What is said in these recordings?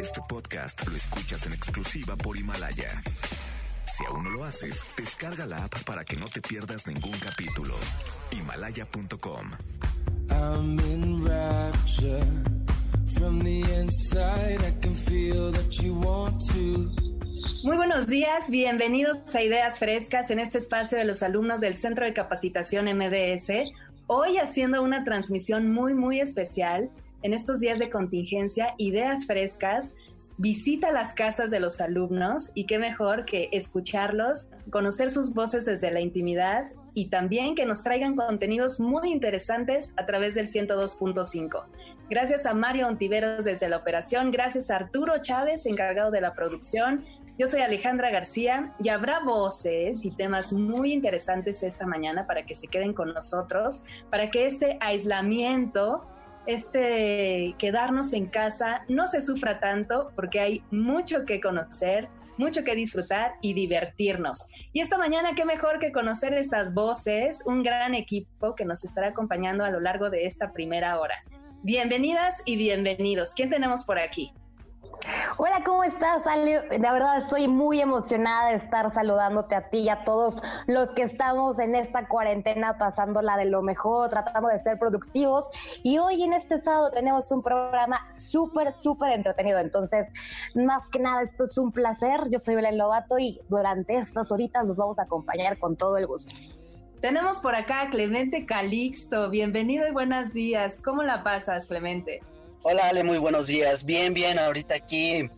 Este podcast lo escuchas en exclusiva por Himalaya. Si aún no lo haces, descarga la app para que no te pierdas ningún capítulo. Himalaya.com. I'm in rapture. From the inside, I can feel that you want to. Muy buenos días, bienvenidos a Ideas Frescas en este espacio de los alumnos del Centro de Capacitación MBS. Hoy haciendo una transmisión muy, muy especial en estos días de contingencia, Ideas Frescas visita las casas de los alumnos y qué mejor que escucharlos, conocer sus voces desde la intimidad y también que nos traigan contenidos muy interesantes a través del 102.5. Gracias a Mario Ontiveros desde la operación, gracias a Arturo Chávez, encargado de la producción. Yo soy Alejandra García y habrá voces y temas muy interesantes esta mañana para que se queden con nosotros, para que este aislamiento este quedarnos en casa no se sufra tanto porque hay mucho que conocer, mucho que disfrutar y divertirnos. Y esta mañana, qué mejor que conocer estas voces, un gran equipo que nos estará acompañando a lo largo de esta primera hora. Bienvenidas y bienvenidos. ¿Quién tenemos por aquí? Hola, ¿cómo estás, Ale? De verdad estoy muy emocionada de estar saludándote a ti y a todos los que estamos en esta cuarentena pasándola de lo mejor, tratando de ser productivos. Y hoy en este sábado tenemos un programa súper, súper entretenido. Entonces, más que nada, esto es un placer. Yo soy Belén Lobato y durante estas horitas nos vamos a acompañar con todo el gusto. Tenemos por acá a Clemente Calixto. Bienvenido y buenos días. ¿Cómo la pasas, Clemente? Hola Ale, muy buenos días. Bien, bien, ahorita aquí,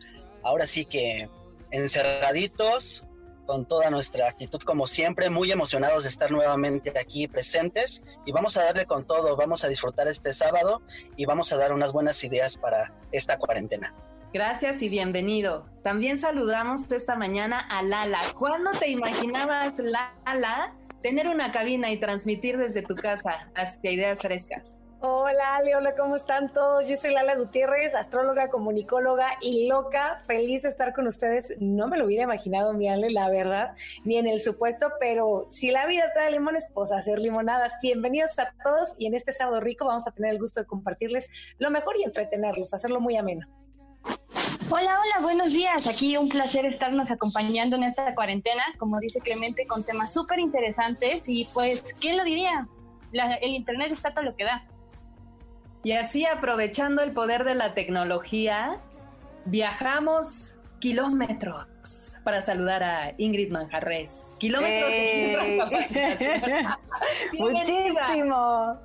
ahora sí que encerraditos, con toda nuestra actitud como siempre, muy emocionados de estar nuevamente aquí presentes y vamos a darle con todo, vamos a disfrutar este sábado y vamos a dar unas buenas ideas para esta cuarentena. Gracias y bienvenido. También saludamos esta mañana a Lala. ¿Cuándo te imaginabas, Lala, tener una cabina y transmitir desde tu casa hacia ideas frescas? Hola Ale, hola, ¿cómo están todos? Yo soy Lala Gutiérrez, astróloga, comunicóloga y loca, feliz de estar con ustedes. No me lo hubiera imaginado, mi Ale, la verdad, ni en el supuesto, pero si la vida te da limones, pues hacer limonadas. Bienvenidos a todos y en este sábado rico vamos a tener el gusto de compartirles lo mejor y entretenerlos, hacerlo muy ameno. Hola, hola, buenos días. Aquí un placer estarnos acompañando en esta cuarentena, como dice Clemente, con temas súper interesantes y pues, ¿quién lo diría? el Internet está todo lo que da. Y así, aprovechando el poder de la tecnología, viajamos kilómetros para saludar a Ingrid Manjarres. Kilómetros de Muchísimo.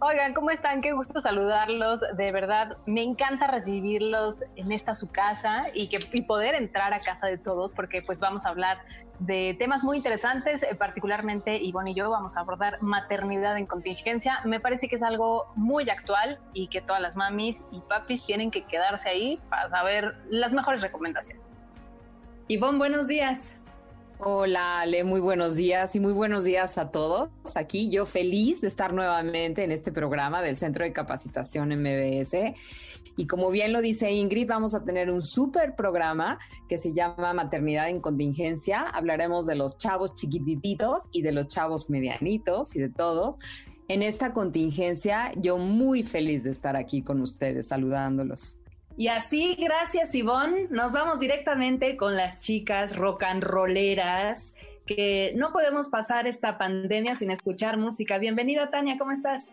Oigan, ¿cómo están? Qué gusto saludarlos. De verdad, me encanta recibirlos en esta su casa y que y poder entrar a casa de todos porque pues vamos a hablar de temas muy interesantes, eh, particularmente Ivonne y yo vamos a abordar maternidad en contingencia. Me parece que es algo muy actual y que todas las mamis y papis tienen que quedarse ahí para saber las mejores recomendaciones. Ivonne, buenos días. Hola Ale, muy buenos días y muy buenos días a todos. Aquí yo feliz de estar nuevamente en este programa del Centro de Capacitación MBS. Y como bien lo dice Ingrid, vamos a tener un súper programa que se llama Maternidad en Contingencia. Hablaremos de los chavos chiquititos y de los chavos medianitos y de todos. En esta contingencia, yo muy feliz de estar aquí con ustedes, saludándolos. Y así, gracias Ivonne, nos vamos directamente con las chicas rock and rolleras, que no podemos pasar esta pandemia sin escuchar música. Bienvenida Tania, ¿cómo estás?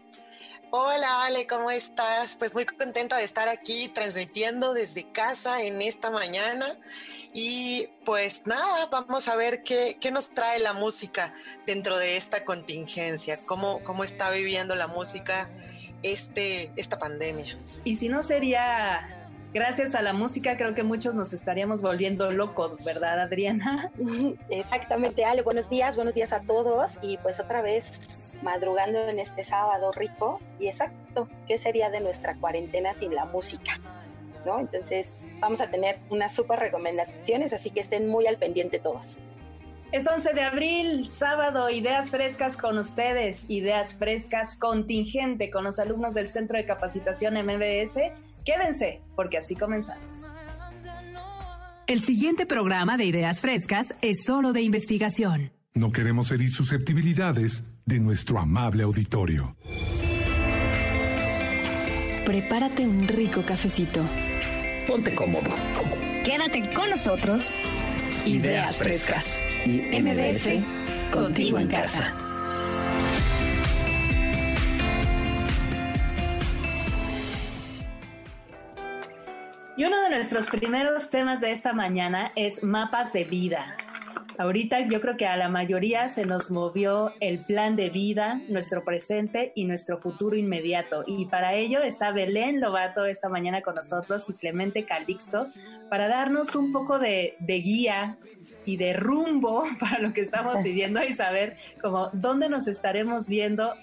Hola Ale, ¿cómo estás? Pues muy contenta de estar aquí transmitiendo desde casa en esta mañana y pues nada, vamos a ver qué, qué nos trae la música dentro de esta contingencia, cómo, cómo está viviendo la música este, esta pandemia. Y si no sería gracias a la música creo que muchos nos estaríamos volviendo locos, ¿verdad, Adriana? Exactamente, Ale. Buenos días, buenos días a todos. Y pues otra vez madrugando en este sábado rico. Y exacto, ¿qué sería de nuestra cuarentena sin la música? ¿No? Entonces vamos a tener unas súper recomendaciones, así que estén muy al pendiente todos. Es 11 de abril, sábado, ideas frescas con ustedes, ideas frescas contingente con los alumnos del Centro de Capacitación MBS Quédense, porque así comenzamos. El siguiente programa de Ideas Frescas es solo de investigación. No queremos herir susceptibilidades de nuestro amable auditorio. Prepárate un rico cafecito. Ponte cómodo. Quédate con nosotros. Ideas frescas. Y MBS contigo en casa. Y uno de nuestros primeros temas de esta mañana es mapas de vida. Ahorita yo creo que a la mayoría se nos movió el plan de vida, nuestro presente y nuestro futuro inmediato. Y para ello está Belén Lobato esta mañana con nosotros y Clemente Calixto para darnos un poco de, guía y de rumbo para lo que estamos viviendo y saber como dónde nos estaremos viendo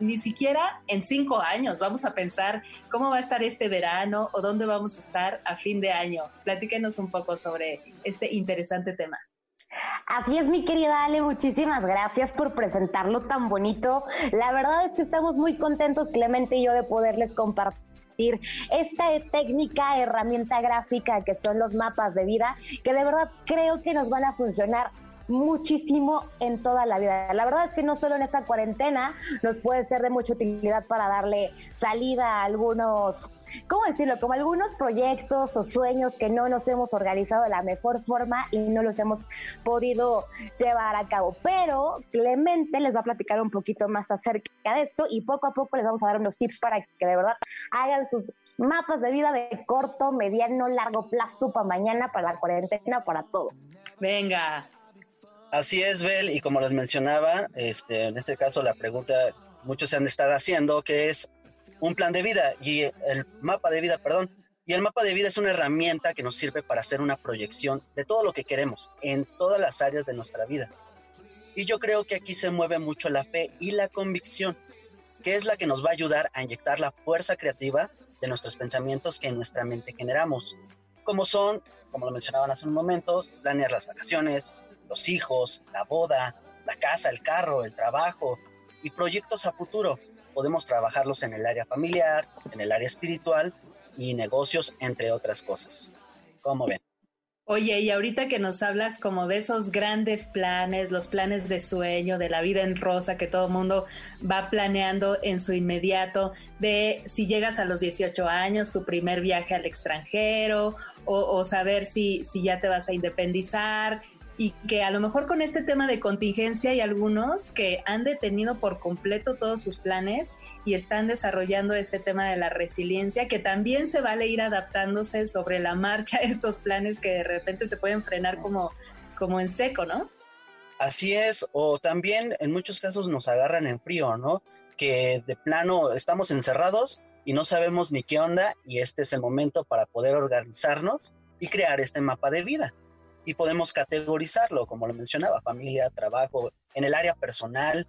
ni siquiera en cinco años vamos a pensar cómo va a estar este verano o dónde vamos a estar a fin de año. Platíquenos un poco sobre este interesante tema. Así es, mi querida Ale, muchísimas gracias por presentarlo tan bonito. La verdad es que estamos muy contentos, Clemente y yo, de poderles compartir esta técnica, herramienta gráfica que son los mapas de vida, que de verdad creo que nos van a funcionar muchísimo en toda la vida. La verdad es que no solo en esta cuarentena nos puede ser de mucha utilidad para darle salida a algunos ¿cómo decirlo? Como algunos proyectos o sueños que no nos hemos organizado de la mejor forma y no los hemos podido llevar a cabo. Pero Clemente les va a platicar un poquito más acerca de esto y poco a poco les vamos a dar unos tips para que de verdad hagan sus mapas de vida de corto, mediano, largo plazo para mañana, para la cuarentena, para todo. Venga. Así es, Bel, y como les mencionaba, este, en este caso la pregunta muchos se han de estar haciendo, que es un plan de vida y el mapa de vida, perdón. Y el mapa de vida es una herramienta que nos sirve para hacer una proyección de todo lo que queremos en todas las áreas de nuestra vida. Y yo creo que aquí se mueve mucho la fe y la convicción, que es la que nos va a ayudar a inyectar la fuerza creativa de nuestros pensamientos que en nuestra mente generamos, como son, como lo mencionaban hace un momento, planear las vacaciones, los hijos, la boda, la casa, el carro, el trabajo y proyectos a futuro, podemos trabajarlos en el área familiar, en el área espiritual y negocios, entre otras cosas. ¿Cómo ven? Oye, y ahorita que nos hablas como de esos grandes planes, los planes de sueño, de la vida en rosa que todo mundo va planeando en su inmediato, de si llegas a los 18 años, tu primer viaje al extranjero, o, o saber si, si ya te vas a independizar, y que a lo mejor con este tema de contingencia hay algunos que han detenido por completo todos sus planes y están desarrollando este tema de la resiliencia, que también se vale ir adaptándose sobre la marcha a estos planes que de repente se pueden frenar como, como en seco, ¿no? Así es, o también en muchos casos nos agarran en frío, ¿no? Que de plano estamos encerrados y no sabemos ni qué onda y este es el momento para poder organizarnos y crear este mapa de vida y podemos categorizarlo, como lo mencionaba, familia, trabajo, en el área personal,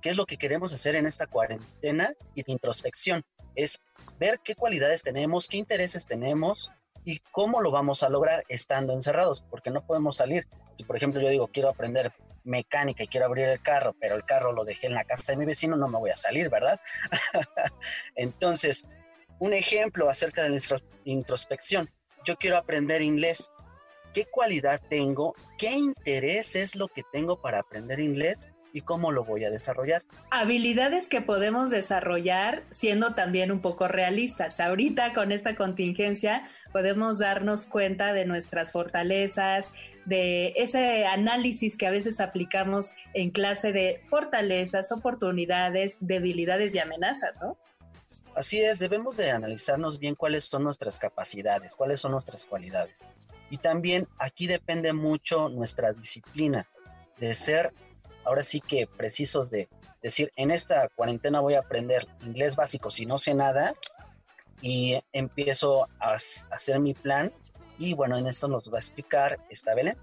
qué es lo que queremos hacer en esta cuarentena y de introspección. Es ver qué cualidades tenemos, qué intereses tenemos y cómo lo vamos a lograr estando encerrados, porque no podemos salir. Si por ejemplo yo digo quiero aprender mecánica y quiero abrir el carro, pero el carro lo dejé en la casa de mi vecino, no me voy a salir, ¿verdad? Entonces, un ejemplo acerca de nuestra introspección. Yo quiero aprender inglés, qué cualidad tengo, qué interés es lo que tengo para aprender inglés y cómo lo voy a desarrollar. Habilidades que podemos desarrollar siendo también un poco realistas. Ahorita con esta contingencia podemos darnos cuenta de nuestras fortalezas, de ese análisis que a veces aplicamos en clase de fortalezas, oportunidades, debilidades y amenazas, ¿no? Así es, debemos de analizarnos bien cuáles son nuestras capacidades, cuáles son nuestras cualidades. Y también aquí depende mucho nuestra disciplina de ser, ahora sí que precisos de decir, en esta cuarentena voy a aprender inglés básico si no sé nada y empiezo a, hacer mi plan. Y bueno, en esto nos va a explicar esta Belén.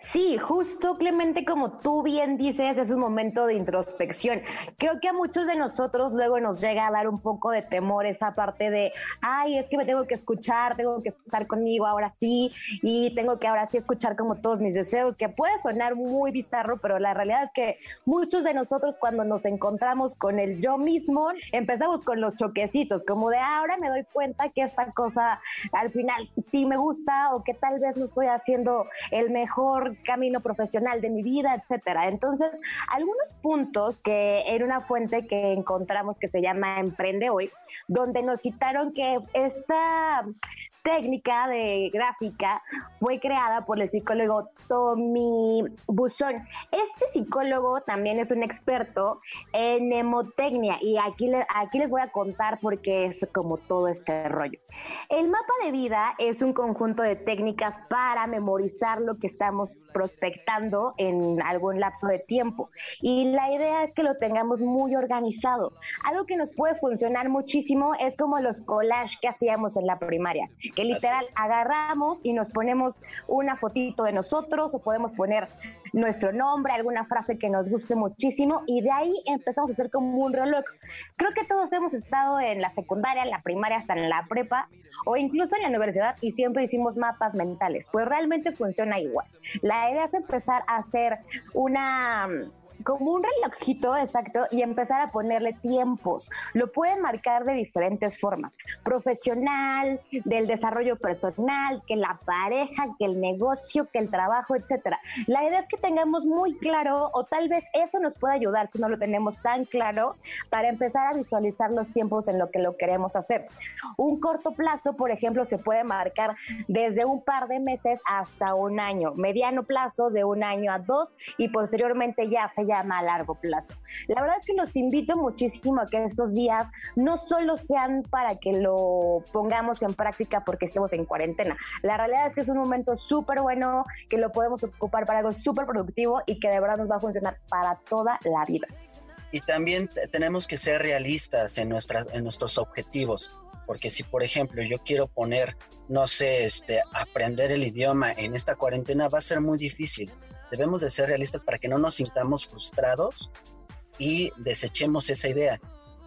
Sí, justo Clemente, como tú bien dices, es un momento de introspección. Creo que a muchos de nosotros luego nos llega a dar un poco de temor esa parte de, ay, es que me tengo que escuchar, tengo que estar conmigo ahora sí, y tengo que ahora sí escuchar como todos mis deseos, que puede sonar muy bizarro, pero la realidad es que muchos de nosotros cuando nos encontramos con el yo mismo, empezamos con los choquecitos, como de ahora me doy cuenta que esta cosa al final sí me gusta o que tal vez no estoy haciendo el mejor mejor camino profesional de mi vida, etcétera. Entonces, algunos puntos que en una fuente que encontramos que se llama Emprende Hoy, donde nos citaron que esta técnica de gráfica fue creada por el psicólogo Tommy Buzón. Este psicólogo también es un experto en mnemotecnia y aquí, aquí les voy a contar porque es como todo este rollo. El mapa de vida es un conjunto de técnicas para memorizar lo que estamos prospectando en algún lapso de tiempo y la idea es que lo tengamos muy organizado. Algo que nos puede funcionar muchísimo es como los collages que hacíamos en la primaria, que literal agarramos y nos ponemos una fotito de nosotros o podemos poner nuestro nombre, alguna frase que nos guste muchísimo y de ahí empezamos a hacer como un reloj. Creo que todos hemos estado en la secundaria, en la primaria, hasta en la prepa o incluso en la universidad y siempre hicimos mapas mentales. Pues realmente funciona igual. La idea es empezar a hacer una como un relojito exacto y empezar a ponerle tiempos. Lo pueden marcar de diferentes formas. Profesional, del desarrollo personal, que la pareja, que el negocio, que el trabajo, etcétera. La idea es que tengamos muy claro o tal vez eso nos pueda ayudar si no lo tenemos tan claro para empezar a visualizar los tiempos en lo que lo queremos hacer. Un corto plazo, por ejemplo, se puede marcar desde un par de meses hasta un año. Mediano plazo de un año a dos y posteriormente ya se llama a largo plazo. La verdad es que los invito muchísimo a que estos días no solo sean para que lo pongamos en práctica porque estemos en cuarentena. La realidad es que es un momento súper bueno, que lo podemos ocupar para algo súper productivo y que de verdad nos va a funcionar para toda la vida. Y también tenemos que ser realistas en, nuestras, en nuestros objetivos porque si por ejemplo yo quiero poner, no sé, este, aprender el idioma en esta cuarentena va a ser muy difícil debemos de ser realistas para que no nos sintamos frustrados y desechemos esa idea.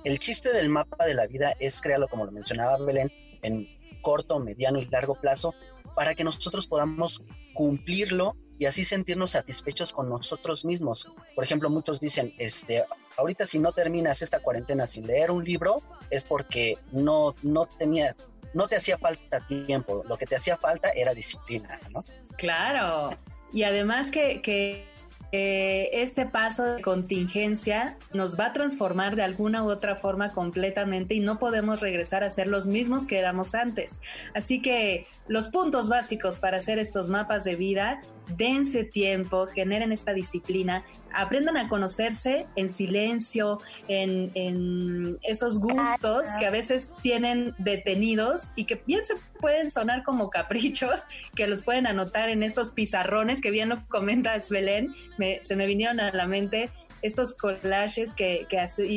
El chiste del mapa de la vida es crearlo, como lo mencionaba Belén, en corto, mediano y largo plazo, para que nosotros podamos cumplirlo y así sentirnos satisfechos con nosotros mismos. Por ejemplo, muchos dicen, este, ahorita si no terminas esta cuarentena sin leer un libro, es porque no, no tenía, no te hacía falta tiempo, lo que te hacía falta era disciplina, ¿no? Claro, y además que, que este paso de contingencia nos va a transformar de alguna u otra forma completamente y no podemos regresar a ser los mismos que éramos antes. Así que los puntos básicos para hacer estos mapas de vida, dense tiempo, generen esta disciplina, aprendan a conocerse en silencio, en, en esos gustos que a veces tienen detenidos y que bien se pueden sonar como caprichos, que los pueden anotar en estos pizarrones que bien lo comentas Belén, se me vinieron a la mente estos collages que,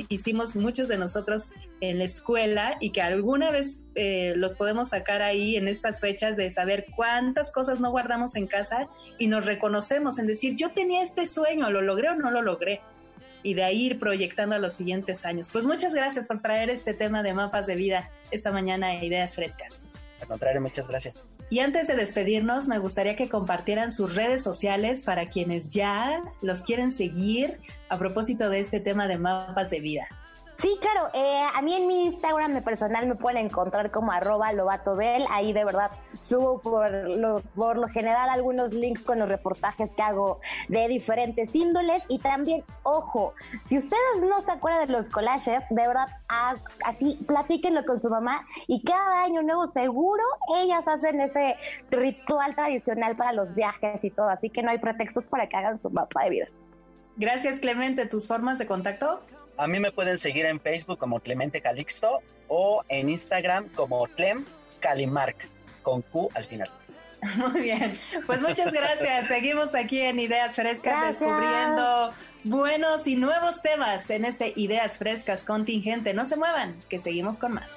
hicimos muchos de nosotros en la escuela y que alguna vez eh, los podemos sacar ahí en estas fechas de saber cuántas cosas no guardamos en casa y nos reconocemos en decir, yo tenía este sueño, ¿lo logré o no lo logré? Y de ahí ir proyectando a los siguientes años. Pues muchas gracias por traer este tema de mapas de vida esta mañana a Ideas Frescas. Al contrario, muchas gracias. Y antes de despedirnos, me gustaría que compartieran sus redes sociales para quienes ya los quieren seguir a propósito de este tema de mapas de vida. Sí, claro. Eh, a mí en mi Instagram de personal me pueden encontrar como arroba lobatobel. Ahí de verdad subo por lo, por lo general algunos links con los reportajes que hago de diferentes índoles. Y también, ojo, si ustedes no se acuerdan de los collages, de verdad, así platíquenlo con su mamá. Y cada año nuevo seguro ellas hacen ese ritual tradicional para los viajes y todo. Así que no hay pretextos para que hagan su mapa de vida. Gracias, Clemente. ¿Tus formas de contacto? A mí me pueden seguir en Facebook como Clemente Calixto o en Instagram como Clem Calimark, con Q al final. Muy bien, pues muchas gracias. Seguimos aquí en Ideas Frescas descubriendo buenos y nuevos temas en este Ideas Frescas contingente. No se muevan, que seguimos con más.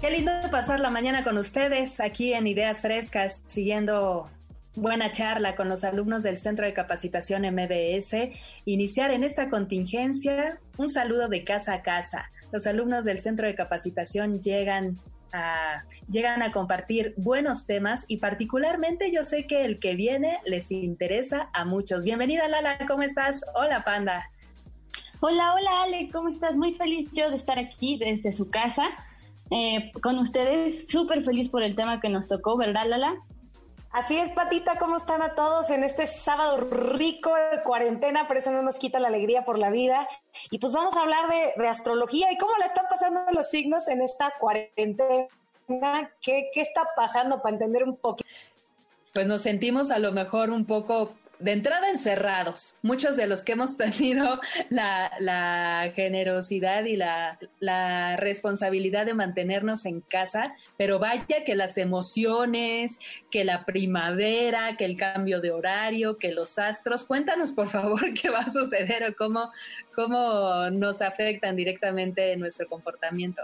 Qué lindo pasar la mañana con ustedes aquí en Ideas Frescas, siguiendo buena charla con los alumnos del Centro de Capacitación MBS. Iniciar en esta contingencia un saludo de casa a casa. Los alumnos del Centro de Capacitación llegan llegan a compartir buenos temas y particularmente yo sé que el que viene les interesa a muchos. Bienvenida Lala, ¿cómo estás? Hola Panda. Hola, hola Ale, ¿cómo estás? Muy feliz yo de estar aquí desde su casa eh, con ustedes. Súper feliz por el tema que nos tocó, ¿verdad Lala? Así es, Patita, ¿cómo están a todos en este sábado rico de cuarentena? Pero eso no nos quita la alegría por la vida. Y pues vamos a hablar de, astrología y cómo le están pasando los signos en esta cuarentena. ¿Qué, ¿Qué está pasando para entender un poquito? Pues nos sentimos a lo mejor un poco de entrada encerrados, muchos de los que hemos tenido la, generosidad y la, la, responsabilidad de mantenernos en casa, pero vaya que las emociones, que la primavera, que el cambio de horario, que los astros, cuéntanos por favor qué va a suceder o cómo, cómo nos afectan directamente en nuestro comportamiento.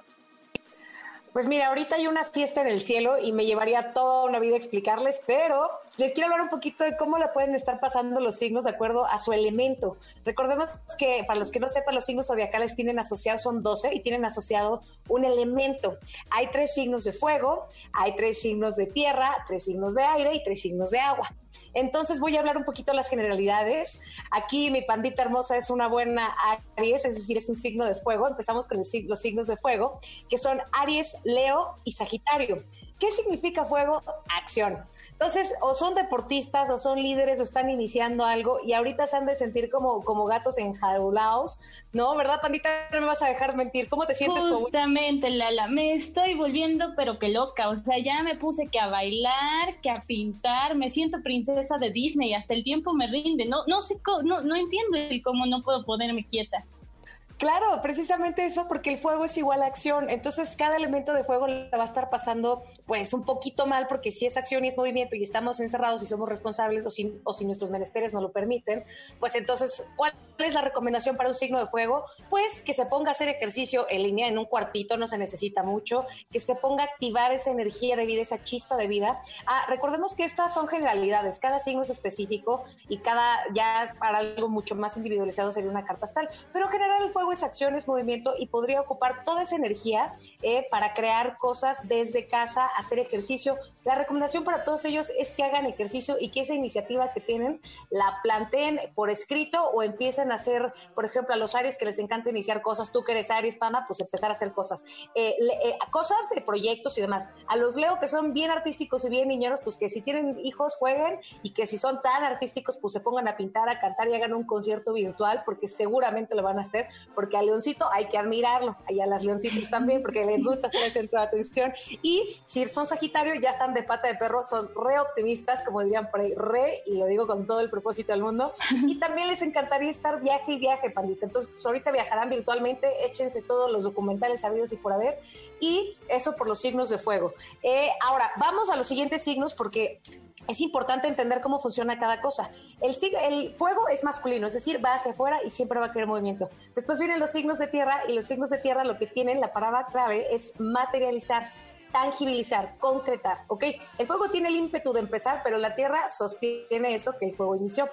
Pues mira, ahorita hay una fiesta en el cielo y me llevaría toda una vida explicarles, pero les quiero hablar un poquito de cómo le pueden estar pasando los signos de acuerdo a su elemento. Recordemos que para los que no sepan, los signos zodiacales tienen asociados, son 12 y tienen asociado un elemento. Hay tres signos de fuego, hay tres signos de tierra, tres signos de aire y tres signos de agua. Entonces voy a hablar un poquito de las generalidades. Aquí mi pandita hermosa es una buena Aries, es decir, es un signo de fuego. Empezamos con los signos de fuego, que son Aries, Leo y Sagitario. ¿Qué significa fuego? Acción. Entonces, o son deportistas, o son líderes, o están iniciando algo, y ahorita se han de sentir como, como gatos enjaulados, ¿no? ¿Verdad, Pandita? No me vas a dejar mentir. ¿Cómo te sientes? Justamente, Lala, me estoy volviendo pero que loca. O sea, ya me puse que a bailar, que a pintar, me siento princesa de Disney, hasta el tiempo me rinde. No, no sé, no, no entiendo cómo no puedo ponerme quieta. Claro, precisamente eso, porque el fuego es igual a acción. Entonces, cada elemento de fuego le va a estar pasando, pues, un poquito mal, porque si es acción y es movimiento y estamos encerrados y somos responsables o si, o si nuestros menesteres no lo permiten, pues entonces, ¿cuál es la recomendación para un signo de fuego? Pues que se ponga a hacer ejercicio en línea en un cuartito, no se necesita mucho, que se ponga a activar esa energía de vida, esa chispa de vida. Ah, recordemos que estas son generalidades, cada signo es específico y cada, ya para algo mucho más individualizado sería una carta astral, pero en general el fuego es acción, es movimiento y podría ocupar toda esa energía eh, para crear cosas desde casa, hacer ejercicio. La recomendación para todos ellos es que hagan ejercicio y que esa iniciativa que tienen la planteen por escrito o empiecen a hacer, por ejemplo, a los Aries que les encanta iniciar cosas, tú que eres Aries, pana, pues empezar a hacer cosas. Eh, eh, cosas de proyectos y demás. A los Leo que son bien artísticos y bien niñeros, pues que si tienen hijos jueguen y que si son tan artísticos, pues se pongan a pintar, a cantar y hagan un concierto virtual porque seguramente lo van a hacer porque al leoncito hay que admirarlo, y a las leoncitas también, porque les gusta ser el centro de atención. Y si son Sagitario, ya están de pata de perro, son re optimistas, como dirían por ahí, re, y lo digo con todo el propósito del mundo. Y también les encantaría estar viaje y viaje, pandita. Entonces, pues ahorita viajarán virtualmente, échense todos los documentales sabidos y por haber. Y eso por los signos de fuego. Eh, ahora, vamos a los siguientes signos, porque es importante entender cómo funciona cada cosa. El, el, fuego es masculino, es decir, va hacia afuera y siempre va a querer movimiento. Después vienen los signos de tierra y los signos de tierra lo que tienen, la palabra clave es materializar, tangibilizar, concretar, ¿ok? El fuego tiene el ímpetu de empezar, pero la tierra sostiene eso que el fuego inició.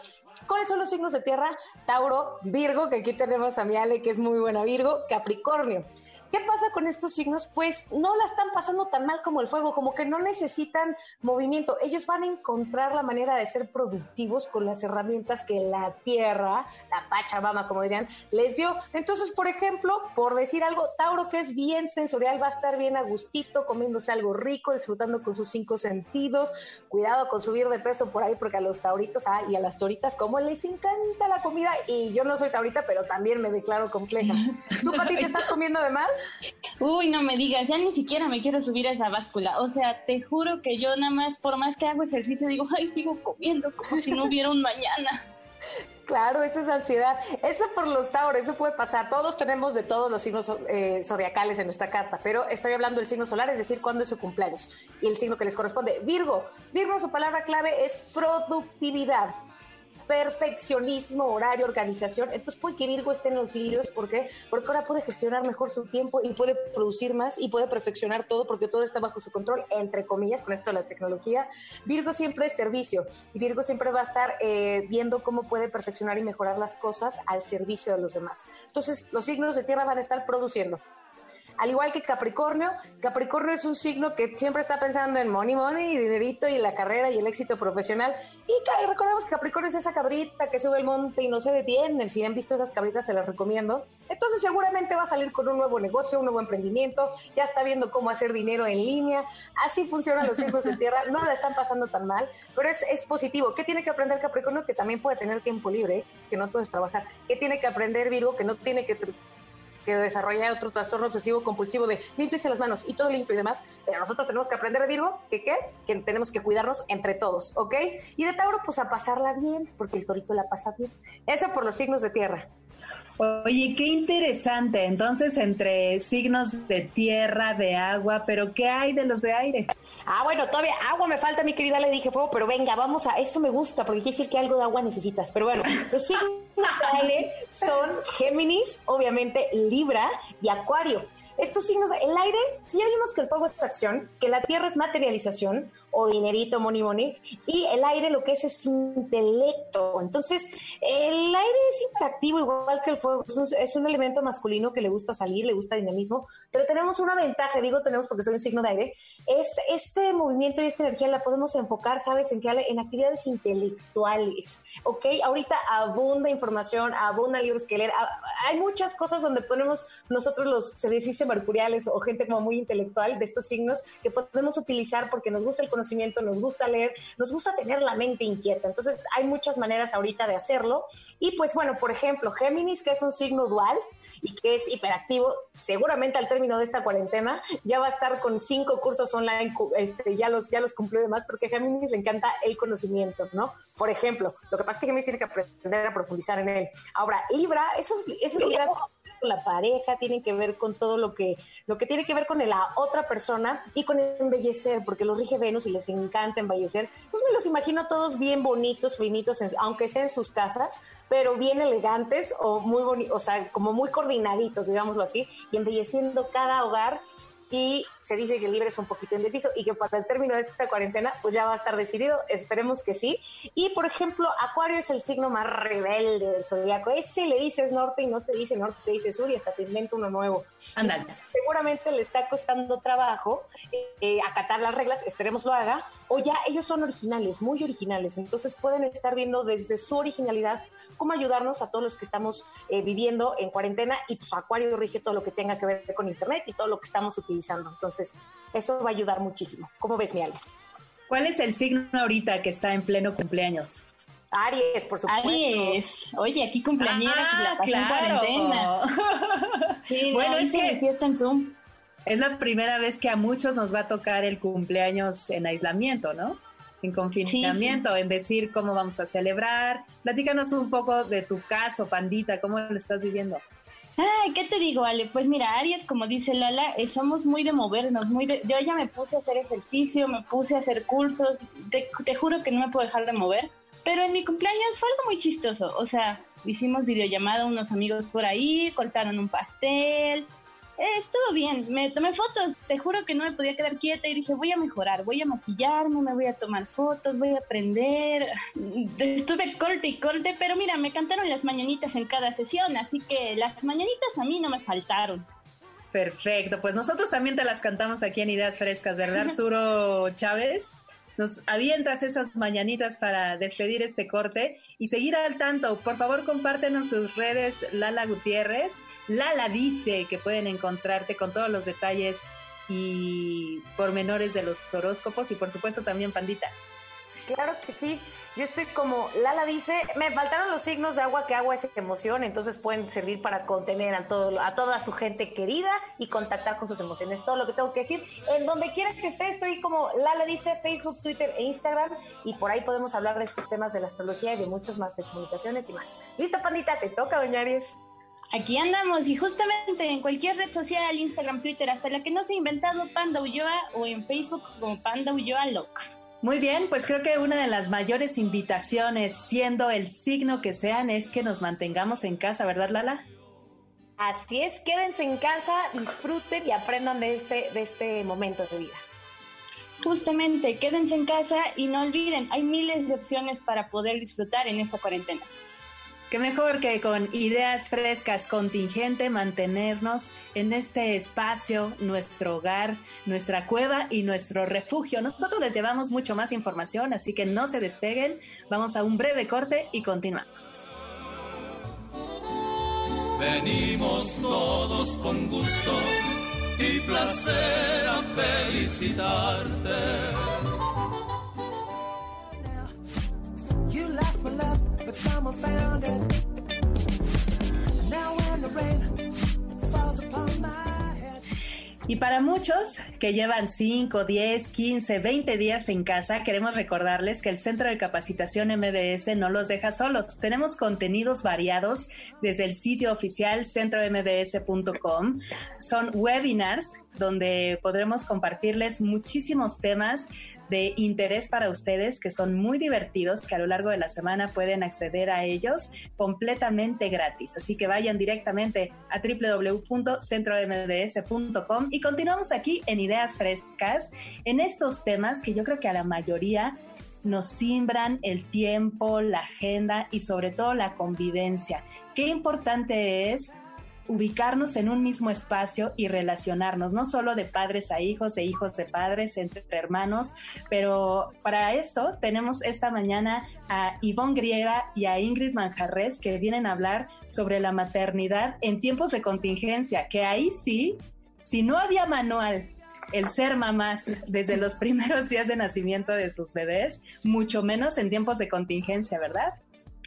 ¿Cuáles son los signos de tierra? Tauro, Virgo, que aquí tenemos a mi Ale, que es muy buena Virgo, Capricornio. ¿Qué pasa con estos signos? Pues no la están pasando tan mal como el fuego, como que no necesitan movimiento. Ellos van a encontrar la manera de ser productivos con las herramientas que la tierra, la Pachamama, como dirían, les dio. Entonces, por ejemplo, por decir algo, Tauro que es bien sensorial, va a estar bien a gustito, comiéndose algo rico, disfrutando con sus cinco sentidos. Cuidado con subir de peso por ahí, porque a los tauritos ah, y a las toritas, como les encanta la comida, y yo no soy taurita, pero también me declaro compleja. ¿Tú, Pati, te estás comiendo de más? Uy, no me digas, ya ni siquiera me quiero subir a esa báscula. O sea, te juro que yo nada más, por más que hago ejercicio, digo, ay, sigo comiendo como si no hubiera un mañana. Claro, eso es ansiedad. Eso por los Tauro, eso puede pasar. Todos tenemos de todos los signos eh, zodiacales en nuestra carta, pero estoy hablando del signo solar, es decir, cuándo es su cumpleaños y el signo que les corresponde. Virgo. Virgo, su palabra clave es productividad perfeccionismo, horario, organización. Entonces puede que Virgo esté en los lirios, ¿por qué? Porque ahora puede gestionar mejor su tiempo y puede producir más y puede perfeccionar todo porque todo está bajo su control, entre comillas, con esto de la tecnología. Virgo siempre es servicio y Virgo siempre va a estar eh, viendo cómo puede perfeccionar y mejorar las cosas al servicio de los demás. Entonces los signos de tierra van a estar produciendo. Al igual que Capricornio, Capricornio es un signo que siempre está pensando en money, money, y dinerito y la carrera y el éxito profesional. Y recordemos que Capricornio es esa cabrita que sube el monte y no se detiene. Si han visto esas cabritas, se las recomiendo. Entonces seguramente va a salir con un nuevo negocio, un nuevo emprendimiento, ya está viendo cómo hacer dinero en línea. Así funcionan los signos de tierra. No la están pasando tan mal, pero es, positivo. ¿Qué tiene que aprender Capricornio? Que también puede tener tiempo libre, que no todo es trabajar. ¿Qué tiene que aprender Virgo? Que no tiene que que desarrolla otro trastorno obsesivo compulsivo de limpiese las manos y todo limpio y demás, pero nosotros tenemos que aprender de Virgo que qué, que tenemos que cuidarnos entre todos, ¿ok? Y de Tauro, pues a pasarla bien, porque el torito la pasa bien. Eso por los signos de tierra. Oye, qué interesante. Entonces, entre signos de tierra, de agua, pero ¿qué hay de los de aire? Ah, bueno, todavía agua me falta, mi querida, le dije fuego, pero venga, vamos a, esto me gusta, porque quiere decir que algo de agua necesitas. Pero bueno, los signos de aire son Géminis, obviamente Libra y Acuario. Estos signos, el aire, si ya vimos que el fuego es acción, que la tierra es materialización, o dinerito, money, money. Y el aire lo que es es intelecto. Entonces, el aire es hiperactivo, igual que el fuego. Es un, elemento masculino que le gusta salir, le gusta dinamismo. Pero tenemos una ventaja, digo tenemos porque soy un signo de aire, es este movimiento y esta energía la podemos enfocar, ¿sabes? En, qué? en actividades intelectuales. ¿Ok? Ahorita abunda información, abunda libros que leer. Hay muchas cosas donde ponemos nosotros los, se mercuriales o gente como muy intelectual de estos signos que podemos utilizar porque nos gusta el conocimiento nos gusta leer, nos gusta tener la mente inquieta. Entonces hay muchas maneras ahorita de hacerlo. Y pues bueno, por ejemplo, Géminis, que es un signo dual y que es hiperactivo, seguramente al término de esta cuarentena ya va a estar con cinco cursos online, este, ya los, ya los cumplió de más, porque a Géminis le encanta el conocimiento, ¿no? Por ejemplo, lo que pasa es que Géminis tiene que aprender a profundizar en él. Ahora, Libra, esos, esos Libras la pareja, tienen que ver con todo lo que, lo que tiene que ver con la otra persona y con embellecer, porque los rige Venus y les encanta embellecer. Entonces me los imagino todos bien bonitos, finitos, aunque sean en sus casas, pero bien elegantes o muy bonitos, o sea, como muy coordinaditos, digámoslo así, y embelleciendo cada hogar y se dice que el libre es un poquito indeciso y que para el término de esta cuarentena pues ya va a estar decidido, esperemos que sí. Y por ejemplo, Acuario es el signo más rebelde del zodiaco, ese le dices norte y no te dice norte, te dice sur y hasta te inventa uno nuevo. Ándale. Seguramente le está costando trabajo eh, acatar las reglas, esperemos lo haga, o ya ellos son originales, muy originales, entonces pueden estar viendo desde su originalidad cómo ayudarnos a todos los que estamos eh, viviendo en cuarentena y pues Acuario rige todo lo que tenga que ver con Internet y todo lo que estamos utilizando. Entonces, eso va a ayudar muchísimo. ¿Cómo ves, mi Ale? ¿Cuál es el signo ahorita que está en pleno cumpleaños? Aries, por supuesto. Aries. Oye, aquí cumpleaños ah, la claro. cuarentena. sí, bueno, es que fiesta en Zoom. Es la primera vez que a muchos nos va a tocar el cumpleaños en aislamiento, ¿no? en confinamiento, en decir cómo vamos a celebrar. Platícanos un poco de tu caso, Pandita, ¿cómo lo estás viviendo? Ay, ¿qué te digo, Ale? Pues mira, Aries, como dice Lala, eh, somos muy de movernos, muy de... Yo ya me puse a hacer ejercicio, me puse a hacer cursos, te, te juro que no me puedo dejar de mover, pero en mi cumpleaños fue algo muy chistoso, o sea, hicimos videollamada unos amigos por ahí, cortaron un pastel, eh, estuvo bien, me tomé fotos, te juro que no me podía quedar quieta y dije, voy a mejorar, voy a maquillarme, me voy a tomar fotos, voy a aprender. Estuve corte y corte, pero mira, me cantaron las mañanitas en cada sesión, así que las mañanitas a mí no me faltaron. Perfecto, pues nosotros también te las cantamos aquí en Ideas Frescas, ¿verdad, Arturo Chávez? Nos avientas esas mañanitas para despedir este corte y seguir al tanto. Por favor, compártenos tus redes, Lala Gutiérrez. Lala dice que pueden encontrarte con todos los detalles y pormenores de los horóscopos y por supuesto también Pandita. Claro que sí. Yo estoy como Lala dice, me faltaron los signos de agua, que agua es emoción, entonces pueden servir para contener a todo a toda su gente querida y contactar con sus emociones. Todo lo que tengo que decir, en donde quiera que esté, estoy como Lala dice, Facebook, Twitter e Instagram, y por ahí podemos hablar de estos temas de la astrología y de muchos más de comunicaciones y más. Listo, pandita, te toca, doña Aries. Aquí andamos y justamente en cualquier red social, Instagram, Twitter, hasta la que no se ha inventado Panda Ulloa o en Facebook como Panda Ulloa Loca. Muy bien, pues creo que una de las mayores invitaciones, siendo el signo que sean, es que nos mantengamos en casa, ¿verdad, Lala? Así es, quédense en casa, disfruten y aprendan de este, de este momento de vida. Justamente, quédense en casa y no olviden, hay miles de opciones para poder disfrutar en esta cuarentena. Qué mejor que con ideas frescas, contingente, mantenernos en este espacio, nuestro hogar, nuestra cueva y nuestro refugio. Nosotros les llevamos mucho más información, así que no se despeguen. Vamos a un breve corte y continuamos. Venimos todos con gusto y placer a felicitarte. Y para muchos que llevan 5, 10, 15, 20 días en casa, queremos recordarles que el Centro de Capacitación MBS no los deja solos. Tenemos contenidos variados desde el sitio oficial centrombs.com. Son webinars donde podremos compartirles muchísimos temas de interés para ustedes que son muy divertidos, que a lo largo de la semana pueden acceder a ellos completamente gratis. Así que vayan directamente a www.centrombs.com y continuamos aquí en Ideas Frescas, en estos temas que yo creo que a la mayoría nos simbran el tiempo, la agenda y sobre todo la convivencia. Qué importante es ubicarnos en un mismo espacio y relacionarnos, no solo de padres a hijos, de hijos de padres, entre hermanos, pero para esto tenemos esta mañana a Ivonne Griega y a Ingrid Manjarres que vienen a hablar sobre la maternidad en tiempos de contingencia, que ahí sí, si no había manual el ser mamás desde los primeros días de nacimiento de sus bebés, mucho menos en tiempos de contingencia, ¿verdad?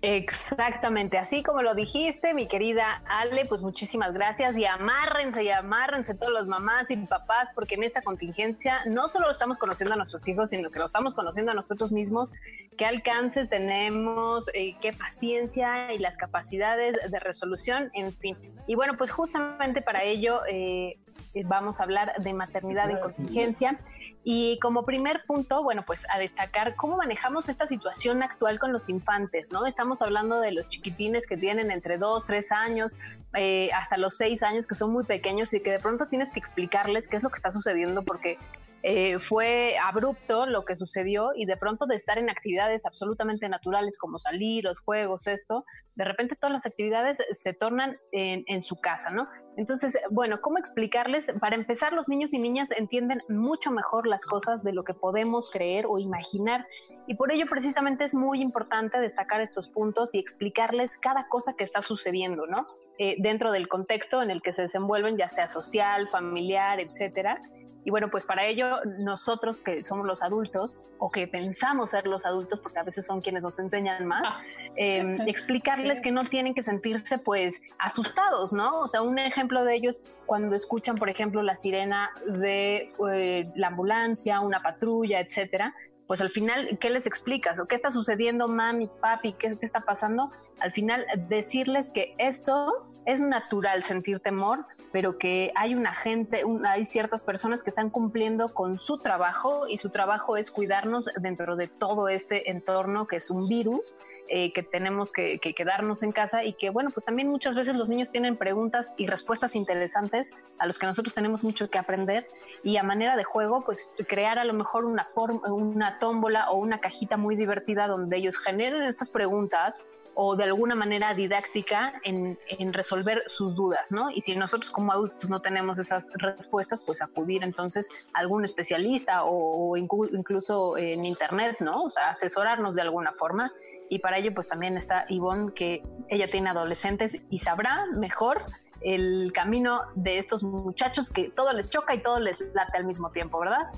Exactamente, así como lo dijiste, mi querida Ale, pues muchísimas gracias y amárrense y amárrense todos los mamás y papás, porque en esta contingencia no solo estamos conociendo a nuestros hijos, sino que lo estamos conociendo a nosotros mismos, qué alcances tenemos, eh, qué paciencia y las capacidades de resolución, en fin. Y bueno, pues justamente para ello eh, vamos a hablar de maternidad en contingencia. Y como primer punto, bueno, pues a destacar cómo manejamos esta situación actual con los infantes, ¿no? Estamos hablando de los chiquitines que tienen entre dos, tres años, eh, hasta los seis años, que son muy pequeños y que de pronto tienes que explicarles qué es lo que está sucediendo porque eh, fue abrupto lo que sucedió y de pronto de estar en actividades absolutamente naturales como salir, los juegos, esto, de repente todas las actividades se tornan en, en su casa, ¿no? Entonces, bueno, ¿cómo explicarles? Para empezar, los niños y niñas entienden mucho mejor las cosas de lo que podemos creer o imaginar y por ello precisamente es muy importante destacar estos puntos y explicarles cada cosa que está sucediendo, ¿no? Eh, dentro del contexto en el que se desenvuelven, ya sea social, familiar, etcétera. Y bueno, pues para ello nosotros que somos los adultos o que pensamos ser los adultos, porque a veces son quienes nos enseñan más, ah. em, explicarles que no tienen que sentirse pues asustados, ¿no? O sea, un ejemplo de ello es cuando escuchan, por ejemplo, la sirena de eh, la ambulancia, una patrulla, etcétera, pues al final, ¿qué les explicas? ¿O qué está sucediendo, mami, papi? ¿Qué, qué está pasando? Al final, decirles que esto es natural sentir temor, pero que hay una gente, hay ciertas personas que están cumpliendo con su trabajo y su trabajo es cuidarnos dentro de todo este entorno que es un virus, eh, que tenemos que, quedarnos en casa y que, bueno, pues también muchas veces los niños tienen preguntas y respuestas interesantes a los que nosotros tenemos mucho que aprender y a manera de juego, pues crear a lo mejor una, forma, una tómbola o una cajita muy divertida donde ellos generen estas preguntas o de alguna manera didáctica en, resolver sus dudas, ¿no? Y si nosotros como adultos no tenemos esas respuestas, pues acudir entonces a algún especialista o, incluso en internet, ¿no? O sea, asesorarnos de alguna forma. Y para ello, pues también está Ivonne, que ella tiene adolescentes y sabrá mejor el camino de estos muchachos que todo les choca y todo les late al mismo tiempo, ¿verdad?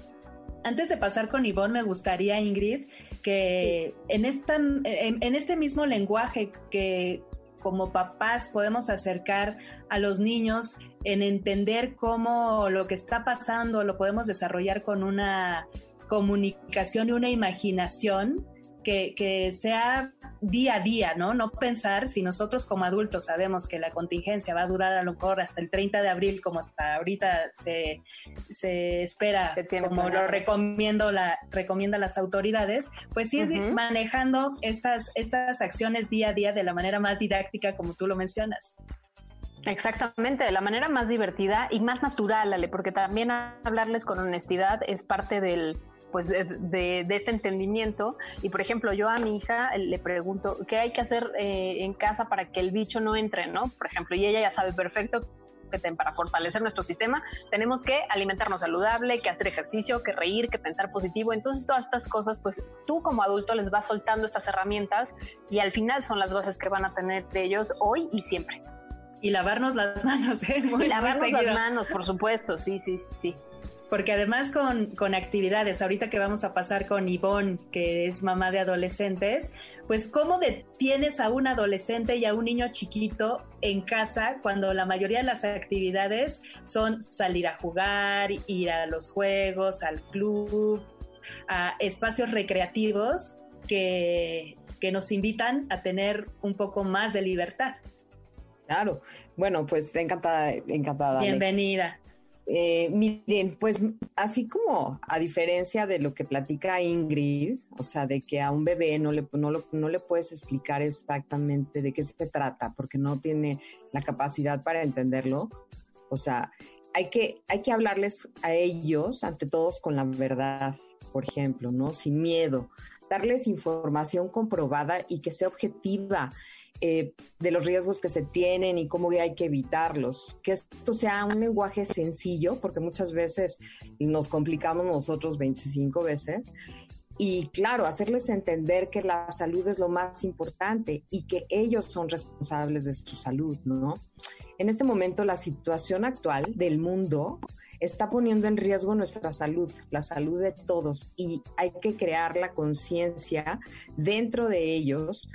Antes de pasar con Ivonne, me gustaría, Ingrid, que en, esta, en, este mismo lenguaje que como papás podemos acercar a los niños en entender cómo lo que está pasando lo podemos desarrollar con una comunicación y una imaginación que, que sea día a día, ¿no? No pensar si nosotros como adultos sabemos que la contingencia va a durar a lo mejor hasta el 30 de abril, como hasta ahorita se, se espera, como lo recomiendo la, recomienda las autoridades, pues ir manejando estas, estas acciones día a día de la manera más didáctica, como tú lo mencionas. Exactamente, de la manera más divertida y más natural, Ale, porque también hablarles con honestidad es parte del pues de, este entendimiento. Y por ejemplo, yo a mi hija le pregunto qué hay que hacer eh, en casa para que el bicho no entre, ¿no? Por ejemplo, y ella ya sabe perfecto que para fortalecer nuestro sistema tenemos que alimentarnos saludable, que hacer ejercicio, que reír, que pensar positivo. Entonces todas estas cosas, pues tú como adulto les vas soltando estas herramientas y al final son las bases que van a tener de ellos hoy y siempre. Y lavarnos las manos, ¿eh? y lavarnos las manos, por supuesto, sí, sí, sí. Porque además con, con, actividades, ahorita que vamos a pasar con Ivonne, que es mamá de adolescentes, pues cómo detienes a un adolescente y a un niño chiquito en casa cuando la mayoría de las actividades son salir a jugar, ir a los juegos, al club, a espacios recreativos que, que nos invitan a tener un poco más de libertad. Claro, bueno, pues encantada, encantada. Bienvenida. Eh, miren, pues así como a diferencia de lo que platica Ingrid, o sea, de que a un bebé no le, no, no le puedes explicar exactamente de qué se trata porque no tiene la capacidad para entenderlo, o sea, hay que, hay que hablarles a ellos, ante todos, con la verdad, por ejemplo, ¿no? Sin miedo, darles información comprobada y que sea objetiva eh, de los riesgos que se tienen y cómo hay que evitarlos. Que esto sea un lenguaje sencillo, porque muchas veces nos complicamos nosotros 25 veces. Y claro, hacerles entender que la salud es lo más importante y que ellos son responsables de su salud, ¿no? En este momento, la situación actual del mundo está poniendo en riesgo nuestra salud, la salud de todos, y hay que crear la conciencia dentro de ellos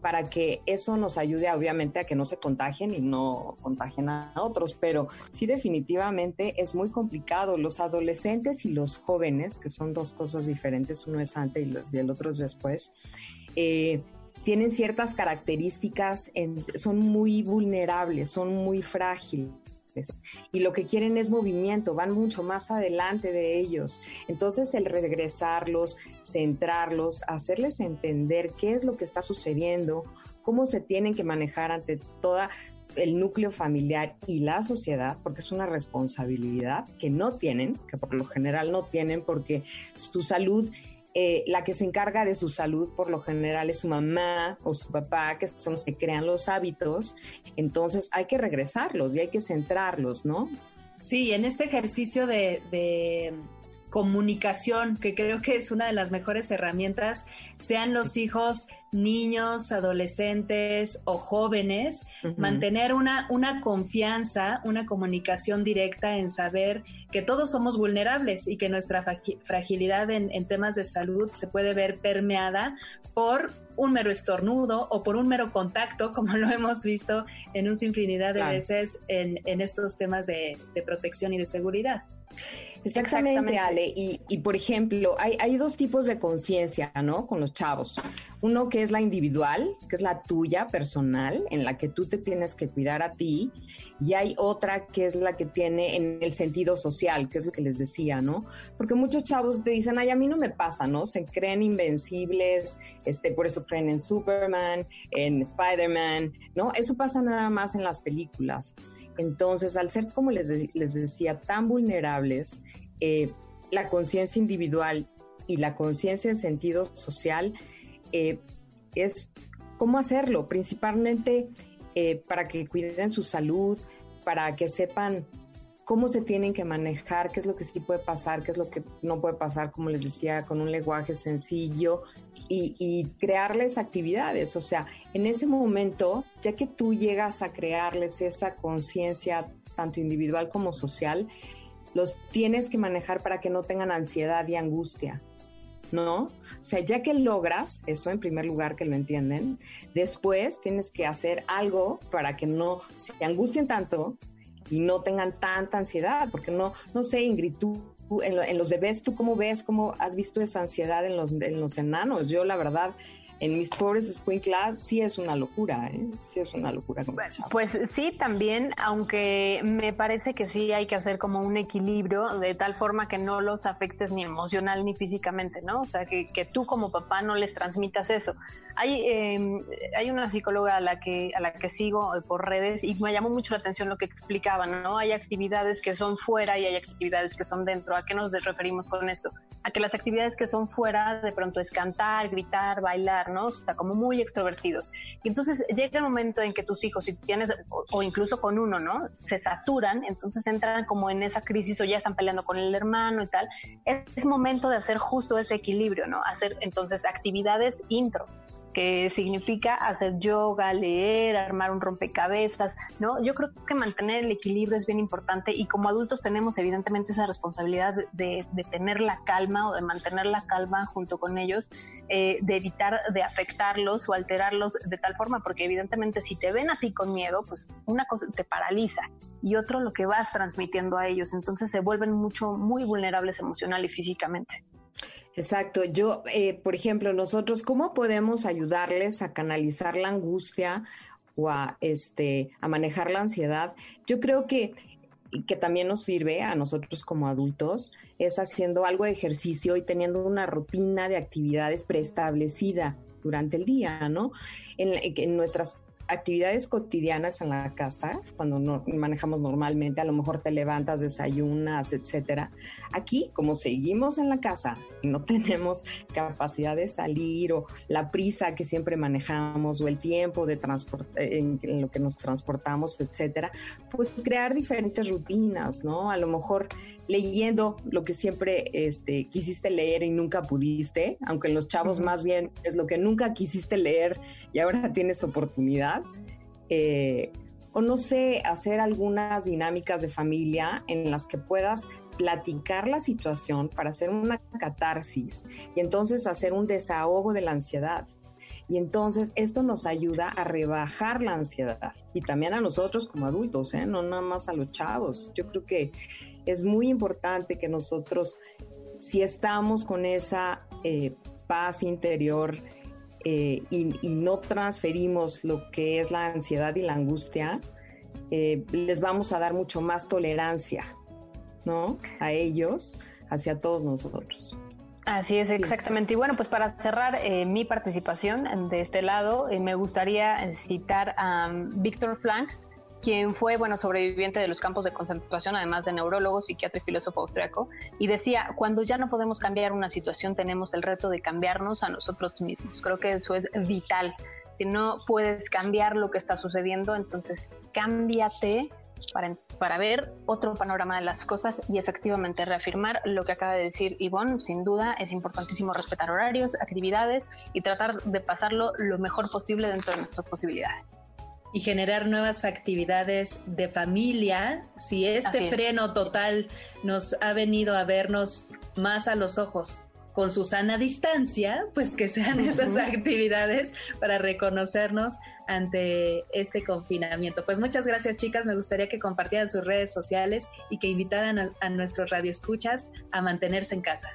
para que eso nos ayude obviamente a que no se contagien y no contagien a otros, pero sí definitivamente es muy complicado. Los adolescentes y los jóvenes, que son dos cosas diferentes, uno es antes y el otro es después, eh, tienen ciertas características, son muy vulnerables, son muy frágiles y lo que quieren es movimiento, van mucho más adelante de ellos. Entonces el regresarlos, centrarlos, hacerles entender qué es lo que está sucediendo, cómo se tienen que manejar ante toda el núcleo familiar y la sociedad, porque es una responsabilidad que no tienen, que por lo general no tienen, porque su salud eh, la que se encarga de su salud por lo general es su mamá o su papá, que son los que crean los hábitos, entonces hay que regresarlos y hay que centrarlos, ¿no? Sí, en este ejercicio de comunicación, que creo que es una de las mejores herramientas, sean los hijos niños, adolescentes o jóvenes, mantener una, una confianza, una comunicación directa en saber que todos somos vulnerables y que nuestra fragilidad en, temas de salud se puede ver permeada por un mero estornudo o por un mero contacto, como lo hemos visto en un sinfinidad de veces en, en estos temas de, de protección y de seguridad. Exactamente, Ale. Y, y, por ejemplo, hay, hay dos tipos de conciencia, ¿no? Con los chavos. Uno que es la individual, que es la tuya, personal, en la que tú te tienes que cuidar a ti. Y hay otra que es la que tiene en el sentido social, que es lo que les decía, ¿no? Porque muchos chavos te dicen, ay, a mí no me pasa, ¿no? Se creen invencibles, este, por eso creen en Superman, en Spider-Man, ¿no? Eso pasa nada más en las películas. Entonces, al ser, como les, les decía, tan vulnerables, eh, la conciencia individual y la conciencia en sentido social eh, es cómo hacerlo, principalmente eh, para que cuiden su salud, para que sepan cómo se tienen que manejar, qué es lo que sí puede pasar, qué es lo que no puede pasar, como les decía, con un lenguaje sencillo y, crearles actividades. O sea, en ese momento, ya que tú llegas a crearles esa conciencia, tanto individual como social, los tienes que manejar para que no tengan ansiedad y angustia. ¿no? O sea, ya que logras eso en primer lugar, que lo entienden, después tienes que hacer algo para que no se angustien tanto y no tengan tanta ansiedad, porque no, no sé, Ingrid, tú en, los bebés, ¿tú cómo ves, cómo has visto esa ansiedad en los, en los enanos? Yo la verdad en mis pobres escuinclas sí es una locura, ¿eh? Sí es una locura. pues sí, también, aunque me parece que sí hay que hacer como un equilibrio de tal forma que no los afectes ni emocional ni físicamente, ¿no? O sea, que, que tú como papá no les transmitas eso. Hay, eh, hay una psicóloga a la, que, a la que sigo por redes y me llamó mucho la atención lo que explicaba, ¿no? Hay actividades que son fuera y hay actividades que son dentro. ¿A qué nos referimos con esto? A que las actividades que son fuera de pronto es cantar, gritar, bailar, ¿no? O como muy extrovertidos. Y entonces llega el momento en que tus hijos, si tienes, o, incluso con uno, ¿no? Se saturan, entonces entran como en esa crisis o ya están peleando con el hermano y tal. Es, momento de hacer justo ese equilibrio, ¿no? Hacer entonces actividades intro que significa hacer yoga, leer, armar un rompecabezas, ¿no? Yo creo que mantener el equilibrio es bien importante y como adultos tenemos evidentemente esa responsabilidad de, tener la calma o de mantener la calma junto con ellos, eh, de evitar de afectarlos o alterarlos de tal forma, porque evidentemente si te ven a ti con miedo, pues una cosa te paraliza y otro lo que vas transmitiendo a ellos, entonces se vuelven mucho, muy vulnerables emocional y físicamente. Exacto. Yo, eh, por ejemplo, nosotros, ¿cómo podemos ayudarles a canalizar la angustia o a, este, a manejar la ansiedad? Yo creo que que también nos sirve a nosotros como adultos es haciendo algo de ejercicio y teniendo una rutina de actividades preestablecida durante el día, ¿no? En, en nuestras actividades cotidianas en la casa, cuando no, manejamos normalmente, a lo mejor te levantas, desayunas, etcétera. Aquí, como seguimos en la casa no tenemos capacidad de salir o la prisa que siempre manejamos o el tiempo de transporte en, lo que nos transportamos, etcétera, pues crear diferentes rutinas, ¿no? A lo mejor leyendo lo que siempre este, quisiste leer y nunca pudiste, aunque en los chavos más bien es lo que nunca quisiste leer y ahora tienes oportunidad eh, o no sé, hacer algunas dinámicas de familia en las que puedas platicar la situación para hacer una catarsis y entonces hacer un desahogo de la ansiedad. Y entonces esto nos ayuda a rebajar la ansiedad y también a nosotros como adultos, ¿eh? no nada más a los chavos. Yo creo que es muy importante que nosotros, si estamos con esa eh, paz interior, eh, y, no transferimos lo que es la ansiedad y la angustia, eh, les vamos a dar mucho más tolerancia, ¿no? A ellos, hacia todos nosotros. Así es, exactamente. Y bueno, pues para cerrar eh, mi participación de este lado, me gustaría citar a um, Víctor Frank, quien fue, bueno, sobreviviente de los campos de concentración, además de neurólogo, psiquiatra y filósofo austriaco, y decía, cuando ya no podemos cambiar una situación, tenemos el reto de cambiarnos a nosotros mismos. Creo que eso es vital. Si no puedes cambiar lo que está sucediendo, entonces cámbiate para, para ver otro panorama de las cosas y efectivamente reafirmar lo que acaba de decir Ivonne. Sin duda es importantísimo respetar horarios, actividades y tratar de pasarlo lo mejor posible dentro de nuestras posibilidades y generar nuevas actividades de familia, si este freno total nos ha venido a vernos más a los ojos con su sana distancia, pues que sean esas actividades para reconocernos ante este confinamiento. Pues muchas gracias chicas, me gustaría que compartieran sus redes sociales y que invitaran a, a nuestros radioescuchas a mantenerse en casa.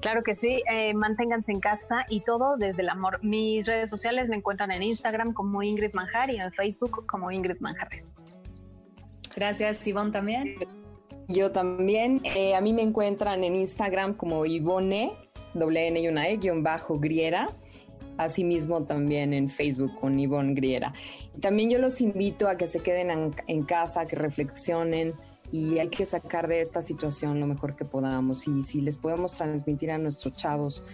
Claro que sí, eh, manténganse en casa y todo desde el amor. Mis redes sociales me encuentran en Instagram como Ingrid Manjar y en Facebook como Ingrid Manjar. Gracias, Ivonne también. Yo también. Eh, a mí me encuentran en Instagram como Ivone, doble N y una E, guion bajo Griera. Asimismo también en Facebook con Ivonne Griera. También yo los invito a que se queden en, en casa, que reflexionen, y hay que sacar de esta situación lo mejor que podamos. Y si les podemos transmitir a nuestros chavos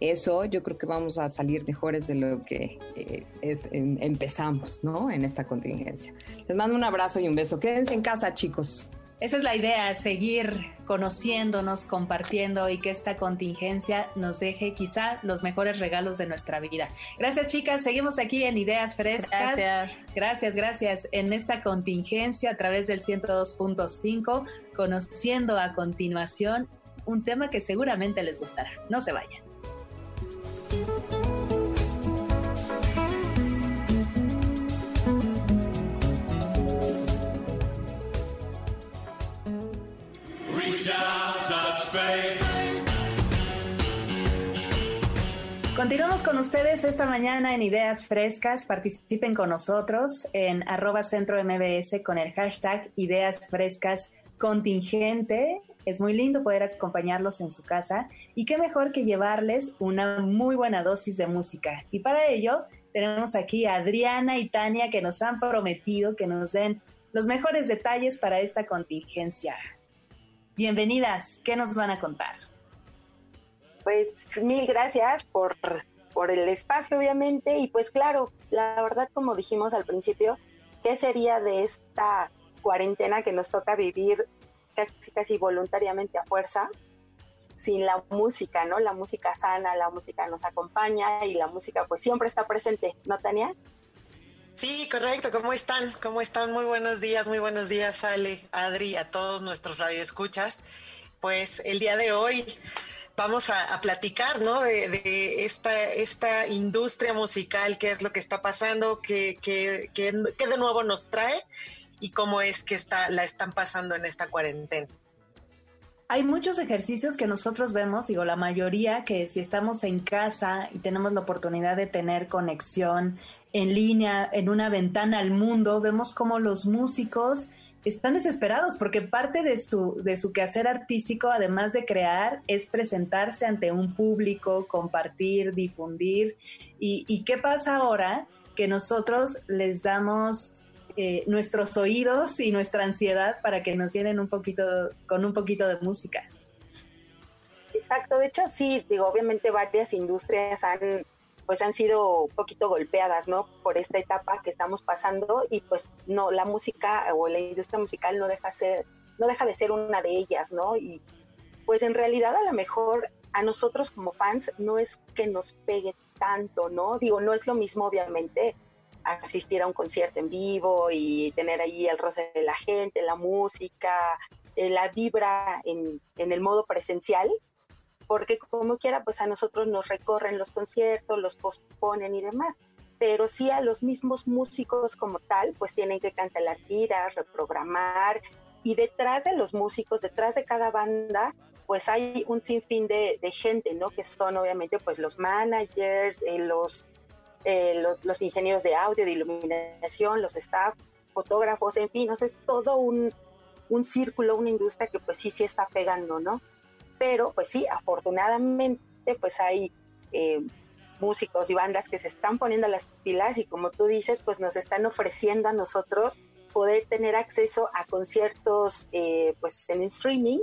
eso, yo creo que vamos a salir mejores de lo que eh, em, empezamos, ¿no? En esta contingencia. Les mando un abrazo y un beso. Quédense en casa, chicos. Esa es la idea, seguir conociéndonos, compartiendo y que esta contingencia nos deje quizá los mejores regalos de nuestra vida. Gracias chicas, seguimos aquí en Ideas Frescas. Gracias. Gracias, gracias. En esta contingencia a través del 102.5, conociendo a continuación un tema que seguramente les gustará. No se vayan. Continuamos con ustedes esta mañana en Ideas Frescas. Participen con nosotros en arroba centro MBS con el hashtag Ideas Frescas Contingente. Es muy lindo poder acompañarlos en su casa y qué mejor que llevarles una muy buena dosis de música. Y para ello tenemos aquí a Adriana y Tania que nos han prometido que nos den los mejores detalles para esta contingencia. Bienvenidas, ¿qué nos van a contar? Pues mil gracias por, por el espacio, obviamente, y pues claro, la verdad, como dijimos al principio, ¿qué sería de esta cuarentena que nos toca vivir casi, casi voluntariamente a fuerza? sin la música, ¿no? La música sana, la música nos acompaña y la música pues siempre está presente, ¿no, Tania? Sí, correcto. ¿Cómo están? ¿Cómo están? Muy buenos días, muy buenos días, Ale, Adri, a todos nuestros radioescuchas. Pues el día de hoy vamos a, platicar, ¿no? De, esta, esta industria musical, qué es lo que está pasando, qué, qué, qué, de nuevo nos trae y cómo es que está, la están pasando en esta cuarentena. Hay muchos ejercicios que nosotros vemos, digo, la mayoría que si estamos en casa y tenemos la oportunidad de tener conexión en línea, en una ventana al mundo, vemos cómo los músicos están desesperados porque parte de su, de su quehacer artístico, además de crear, es presentarse ante un público, compartir, difundir. ¿Y, qué pasa ahora? Que nosotros les damos eh, nuestros oídos y nuestra ansiedad para que nos llenen un poquito, con un poquito de música. Exacto, de hecho sí, digo, obviamente varias industrias han pues han sido un poquito golpeadas, ¿no? Por esta etapa que estamos pasando y pues no, la música o la industria musical no deja ser, no deja de ser una de ellas, ¿no? Y pues en realidad a lo mejor a nosotros como fans no es que nos pegue tanto, ¿no? Digo, no es lo mismo obviamente asistir a un concierto en vivo y tener ahí el roce de la gente, la música, eh, la vibra en, en el modo presencial, porque como quiera, pues a nosotros nos recorren los conciertos, los posponen y demás, pero sí a los mismos músicos como tal, pues tienen que cancelar giras, reprogramar, y detrás de los músicos, detrás de cada banda, pues hay un sinfín de, gente, ¿no? Que son obviamente pues los managers, eh, los, eh, los, los, ingenieros de audio, de iluminación, los staff, fotógrafos, en fin, es todo un, un círculo, una industria que pues sí, sí está pegando, ¿no? Pero pues sí, afortunadamente pues hay eh, músicos y bandas que se están poniendo las pilas y como tú dices, pues nos están ofreciendo a nosotros poder tener acceso a conciertos eh, pues en streaming.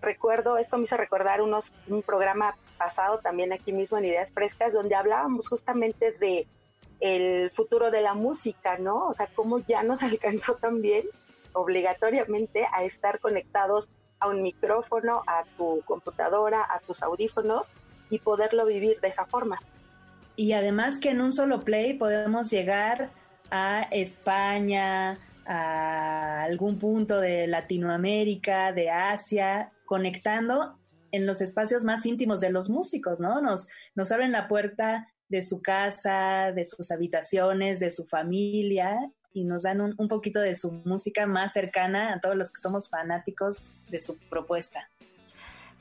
Recuerdo, esto me hizo recordar unos, un programa pasado también aquí mismo en Ideas Frescas, donde hablábamos justamente de el futuro de la música, ¿no? O sea, cómo ya nos alcanzó también obligatoriamente a estar conectados a un micrófono, a tu computadora, a tus audífonos y poderlo vivir de esa forma. Y además que en un solo play podemos llegar a España, a algún punto de Latinoamérica, de Asia, conectando en los espacios más íntimos de los músicos, ¿no? Nos, nos abren la puerta de su casa, de sus habitaciones, de su familia y nos dan un, un, poquito de su música más cercana a todos los que somos fanáticos de su propuesta.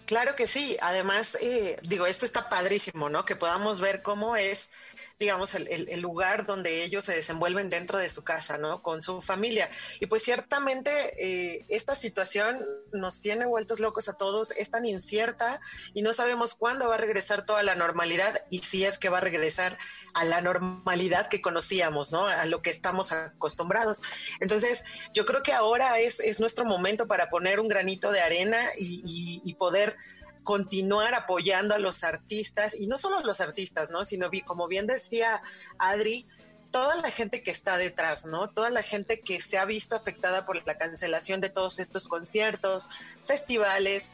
Claro que sí, además, eh, digo, esto está padrísimo, ¿no? Que podamos ver cómo es digamos, el, lugar donde ellos se desenvuelven dentro de su casa, ¿no? Con su familia. Y pues ciertamente eh, esta situación nos tiene vueltos locos a todos, es tan incierta y no sabemos cuándo va a regresar toda la normalidad y si es que va a regresar a la normalidad que conocíamos, ¿no? A lo que estamos acostumbrados. Entonces, yo creo que ahora es, es nuestro momento para poner un granito de arena y, y poder continuar apoyando a los artistas, y no solo a los artistas, ¿no? Sino, como bien decía Adri, toda la gente que está detrás, ¿no? Toda la gente que se ha visto afectada por la cancelación de todos estos conciertos, festivales,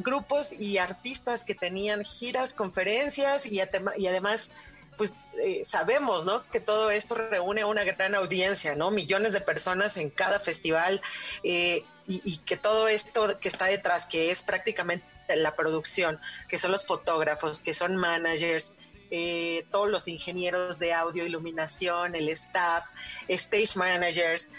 grupos y artistas que tenían giras, conferencias y, además pues eh, sabemos, ¿no? Que todo esto reúne a una gran audiencia, ¿no? Millones de personas en cada festival eh, y, y, que todo esto que está detrás, que es prácticamente la producción, que son los fotógrafos, que son managers, eh, todos los ingenieros de audio, iluminación, el staff, stage managers,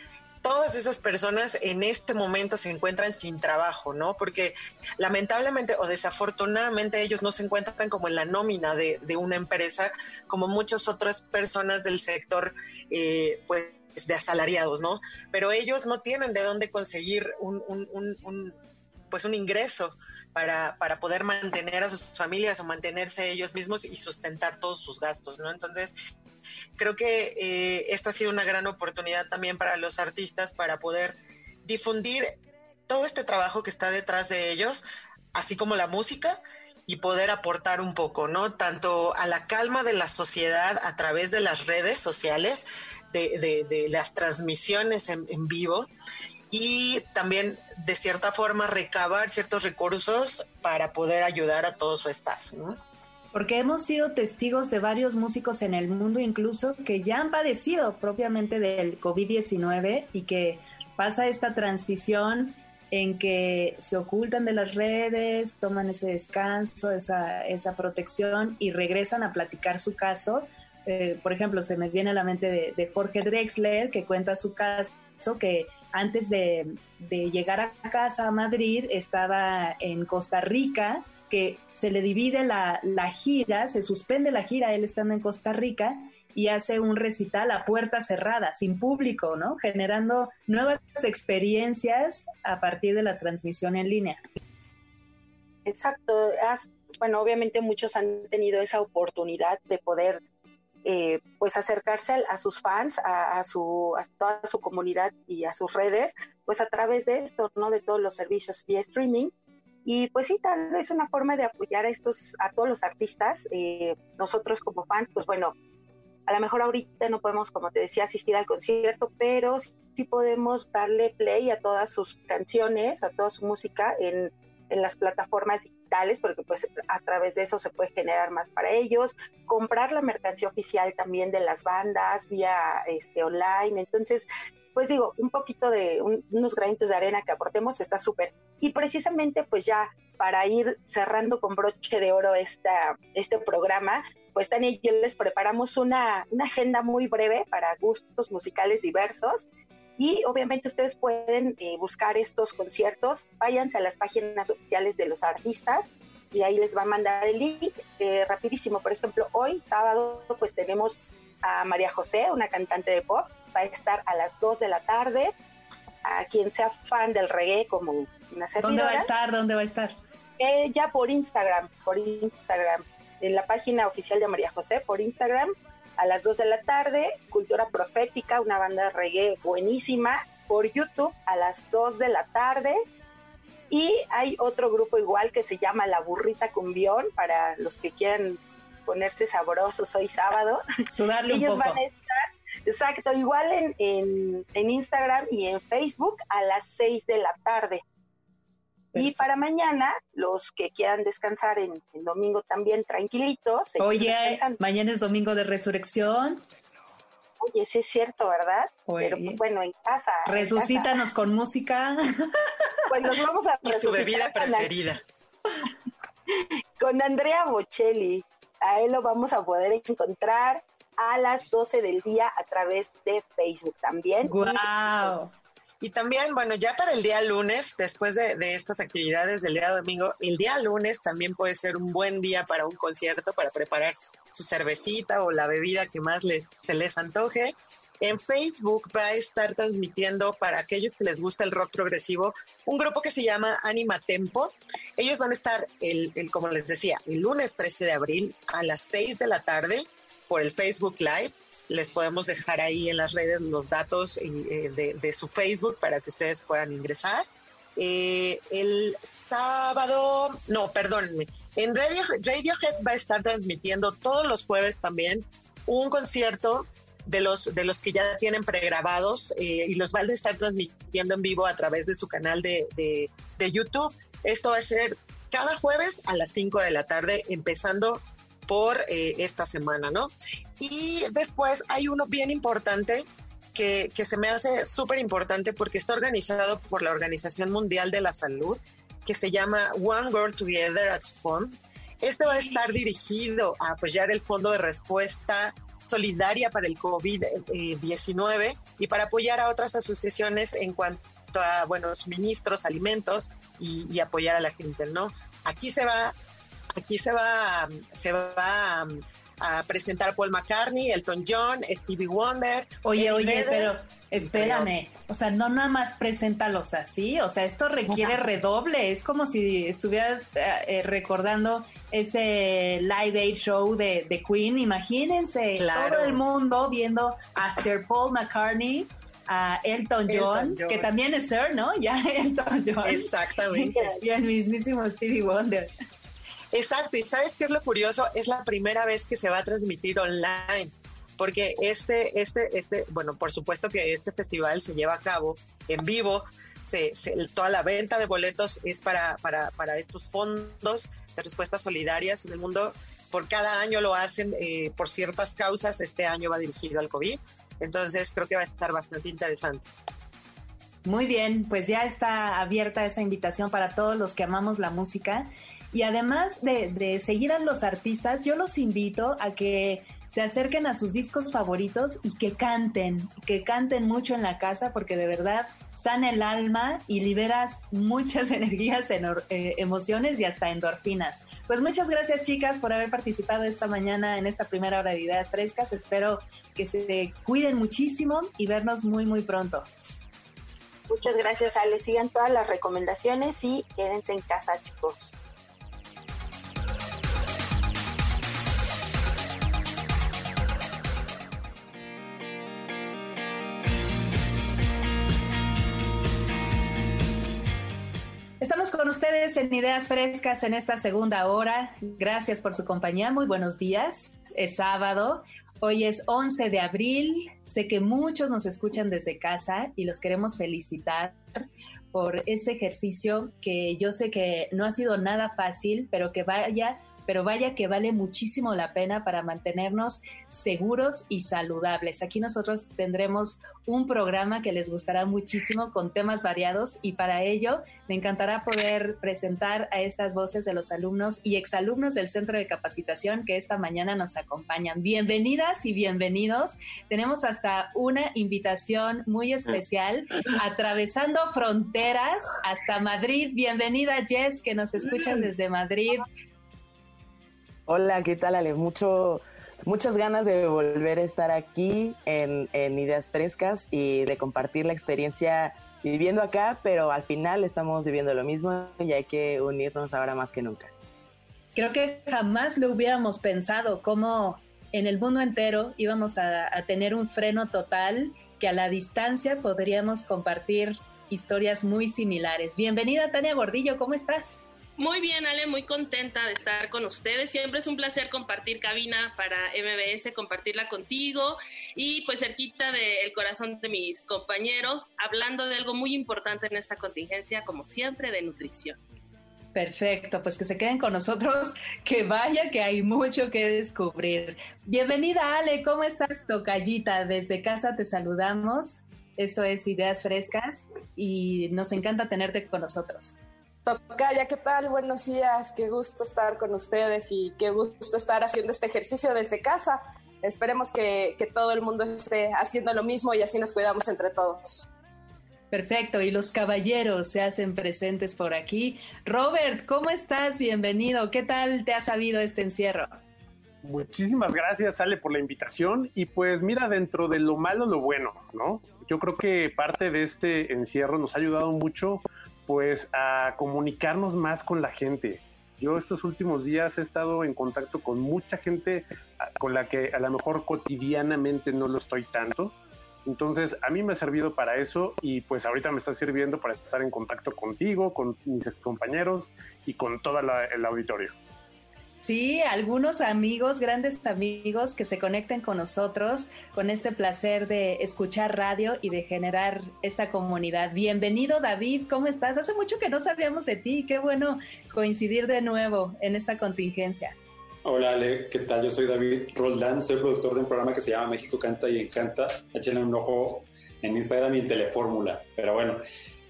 todas esas personas en este momento se encuentran sin trabajo, ¿no? Porque lamentablemente o desafortunadamente ellos no se encuentran como en la nómina de, una empresa, como muchas otras personas del sector, eh, pues de asalariados, ¿no? Pero ellos no tienen de dónde conseguir un, un pues un ingreso para, para poder mantener a sus familias o mantenerse ellos mismos y sustentar todos sus gastos, ¿no? Entonces, creo que eh, esta ha sido una gran oportunidad también para los artistas para poder difundir todo este trabajo que está detrás de ellos, así como la música, y poder aportar un poco, ¿no? Tanto a la calma de la sociedad a través de las redes sociales, de, de, las transmisiones en, vivo y también de cierta forma recabar ciertos recursos para poder ayudar a todo su staff. ¿no? Porque hemos sido testigos de varios músicos en el mundo incluso que ya han padecido propiamente del COVID-19 y que pasa esta transición en que se ocultan de las redes, toman ese descanso, esa, esa protección y regresan a platicar su caso. Eh, por ejemplo, se me viene a la mente de, de Jorge Drexler, que cuenta su caso, que antes de, llegar a casa a Madrid estaba en Costa Rica, que se le divide la, gira, se suspende la gira, él estando en Costa Rica, y hace un recital a puerta cerrada, sin público, ¿no? Generando nuevas experiencias a partir de la transmisión en línea. Exacto. bueno, obviamente muchos han tenido esa oportunidad de poder eh, pues acercarse a, sus fans, a, su, a toda su comunidad y a sus redes, pues a través de esto, ¿no? De todos los servicios vía streaming. Y pues sí, tal vez una forma de apoyar a estos, a todos los artistas. Eh, nosotros como fans, pues bueno, a lo mejor ahorita no podemos, como te decía, asistir al concierto, pero sí podemos darle play a todas sus canciones, a toda su música en en las plataformas digitales, porque pues a través de eso se puede generar más para ellos, comprar la mercancía oficial también de las bandas vía este online, entonces pues digo, un poquito de unos granitos de arena que aportemos está súper. Y precisamente pues ya para ir cerrando con broche de oro esta, este programa, pues Tania y yo les preparamos una, una agenda muy breve para gustos musicales diversos y obviamente ustedes pueden eh, buscar estos conciertos, váyanse a las páginas oficiales de los artistas y ahí les va a mandar el link eh, rapidísimo. Por ejemplo, hoy sábado pues tenemos a María José, una cantante de pop, va a estar a las 2 de la tarde. A quien sea fan del reggae como una servidora. ¿Dónde va a estar? ¿Dónde va a estar? Ella por Instagram, por Instagram, en la página oficial de María José, por Instagram, a las 2 de la tarde, Cultura Profética, una banda de reggae buenísima, por YouTube a las 2 de la tarde. Y hay otro grupo igual que se llama La Burrita Cumbión, para los que quieran ponerse sabrosos hoy sábado. Sudarle Ellos un poco. van a estar, exacto, igual en, en, en Instagram y en Facebook a las 6 de la tarde. Y para mañana, los que quieran descansar en el domingo también tranquilitos. Oye, mañana es domingo de resurrección. Oye, sí es cierto, ¿verdad? Pero pues bueno, en casa. Resucítanos con música. Pues nos vamos a y su bebida preferida. Con Andrea Bocelli. A él lo vamos a poder encontrar a las 12 del día a través de Facebook también. ¡Guau! Y también, bueno, ya para el día lunes, después de, estas actividades del día domingo, el día lunes también puede ser un buen día para un concierto, para preparar su cervecita o la bebida que más les, se les antoje. En Facebook va a estar transmitiendo para aquellos que les gusta el rock progresivo un grupo que se llama Anima Tempo. Ellos van a estar, el, como les decía, el lunes 13 de abril a las 6 de la tarde por el Facebook Live les podemos dejar ahí en las redes los datos eh, de, su Facebook para que ustedes puedan ingresar. Eh, el sábado, no, perdónenme, en Radio, Radiohead va a estar transmitiendo todos los jueves también un concierto de los, de los que ya tienen pregrabados eh, y los van a estar transmitiendo en vivo a través de su canal de, de YouTube. Esto va a ser cada jueves a las 5 de la tarde, empezando por eh, esta semana, ¿no? Y después hay uno bien importante que, que se me hace súper importante porque está organizado por la Organización Mundial de la Salud, que se llama One World Together at Home. Este va a estar dirigido a apoyar el Fondo de Respuesta Solidaria para el COVID-19 y para apoyar a otras asociaciones en cuanto a buenos ministros, alimentos y, apoyar a la gente, ¿no? Aquí se va, aquí se va, se va a presentar Paul McCartney, Elton John, Stevie Wonder. Oye, oye, pero espérame, o sea, no nada más preséntalos así, o sea, esto requiere redoble, es como si estuvieras eh, eh, recordando ese Live Aid Show de, de Queen, imagínense, todo el mundo viendo a Sir Paul McCartney a Elton John, que también es Sir, ¿no? Ya Elton John. Exactamente. Y el mismísimo Stevie Wonder. Exacto, y ¿sabes qué es lo curioso? Es la primera vez que se va a transmitir online, porque este, este, este, bueno, por supuesto que este festival se lleva a cabo en vivo, se, toda la venta de boletos es para, para, para estos fondos de respuestas solidarias en el mundo. Por cada año lo hacen eh, por ciertas causas, este año va dirigido al COVID, entonces creo que va a estar bastante interesante. Muy bien, pues ya está abierta esa invitación para todos los que amamos la música y además de, seguir a los artistas, yo los invito a que se acerquen a sus discos favoritos y que canten, que canten mucho en la casa porque de verdad sana el alma y liberas muchas energías, eh, emociones y hasta endorfinas. Pues muchas gracias chicas por haber participado esta mañana en esta primera hora de Ideas Frescas. Espero que se cuiden muchísimo y vernos muy muy pronto. Muchas gracias Ale, sigan todas las recomendaciones y quédense en casa chicos. Estamos con ustedes en Ideas Frescas en esta segunda hora. Gracias por su compañía. Muy buenos días. Es sábado. Hoy es 11 de abril. Sé que muchos nos escuchan desde casa y los queremos felicitar por este ejercicio que yo sé que no ha sido nada fácil, pero que vaya pero vaya que vale muchísimo la pena para mantenernos seguros y saludables. Aquí nosotros tendremos un programa que les gustará muchísimo con temas variados y para ello me encantará poder presentar a estas voces de los alumnos y exalumnos del Centro de Capacitación que esta mañana nos acompañan. Bienvenidas y bienvenidos. Tenemos hasta una invitación muy especial atravesando fronteras hasta Madrid. Bienvenida Jess que nos escuchan desde Madrid. Hola, ¿qué tal Ale? Mucho, muchas ganas de volver a estar aquí en, Ideas Frescas y de compartir la experiencia viviendo acá, pero al final estamos viviendo lo mismo y hay que unirnos ahora más que nunca. Creo que jamás lo hubiéramos pensado, cómo en el mundo entero íbamos a tener un freno total, que a la distancia podríamos compartir historias muy similares. Bienvenida Tania Gordillo, ¿cómo estás? Muy bien, Ale, muy contenta de estar con ustedes. Siempre es un placer compartir cabina para MBS, compartirla contigo y pues cerquita del corazón de mis compañeros, hablando de algo muy importante en esta contingencia, como siempre, de nutrición. Perfecto, pues que se queden con nosotros, que vaya, que hay mucho que descubrir. Bienvenida, Ale, ¿cómo estás, Tocallita? Desde casa te saludamos. Esto es Ideas Frescas y nos encanta tenerte con nosotros. Tocaya, ¿qué tal? Buenos días, qué gusto estar con ustedes y qué gusto estar haciendo este ejercicio desde casa. Esperemos que, que todo el mundo esté haciendo lo mismo y así nos cuidamos entre todos. Perfecto, y los caballeros se hacen presentes por aquí. Robert, ¿cómo estás? Bienvenido. ¿Qué tal te ha sabido este encierro? Muchísimas gracias, Ale, por la invitación. Y pues mira, dentro de lo malo, lo bueno, ¿no? Yo creo que parte de este encierro nos ha ayudado mucho pues a comunicarnos más con la gente. Yo estos últimos días he estado en contacto con mucha gente ah, con la que a lo mejor cotidianamente no lo estoy tanto. Entonces a mí me ha servido para eso y pues ahorita me está sirviendo para estar en contacto contigo, con mis excompañeros y con todo el auditorio. Sí, algunos amigos, grandes amigos que se conecten con nosotros con este placer de escuchar radio y de generar esta comunidad. Bienvenido David, ¿cómo estás? Hace mucho que no sabíamos de ti, qué bueno coincidir de nuevo en esta contingencia. Hola Ale, ¿qué tal? Yo soy David Roldán, soy productor de un programa que se llama México Canta y Encanta. Échenle un ojo en Instagram y Telefórmula. Pero bueno,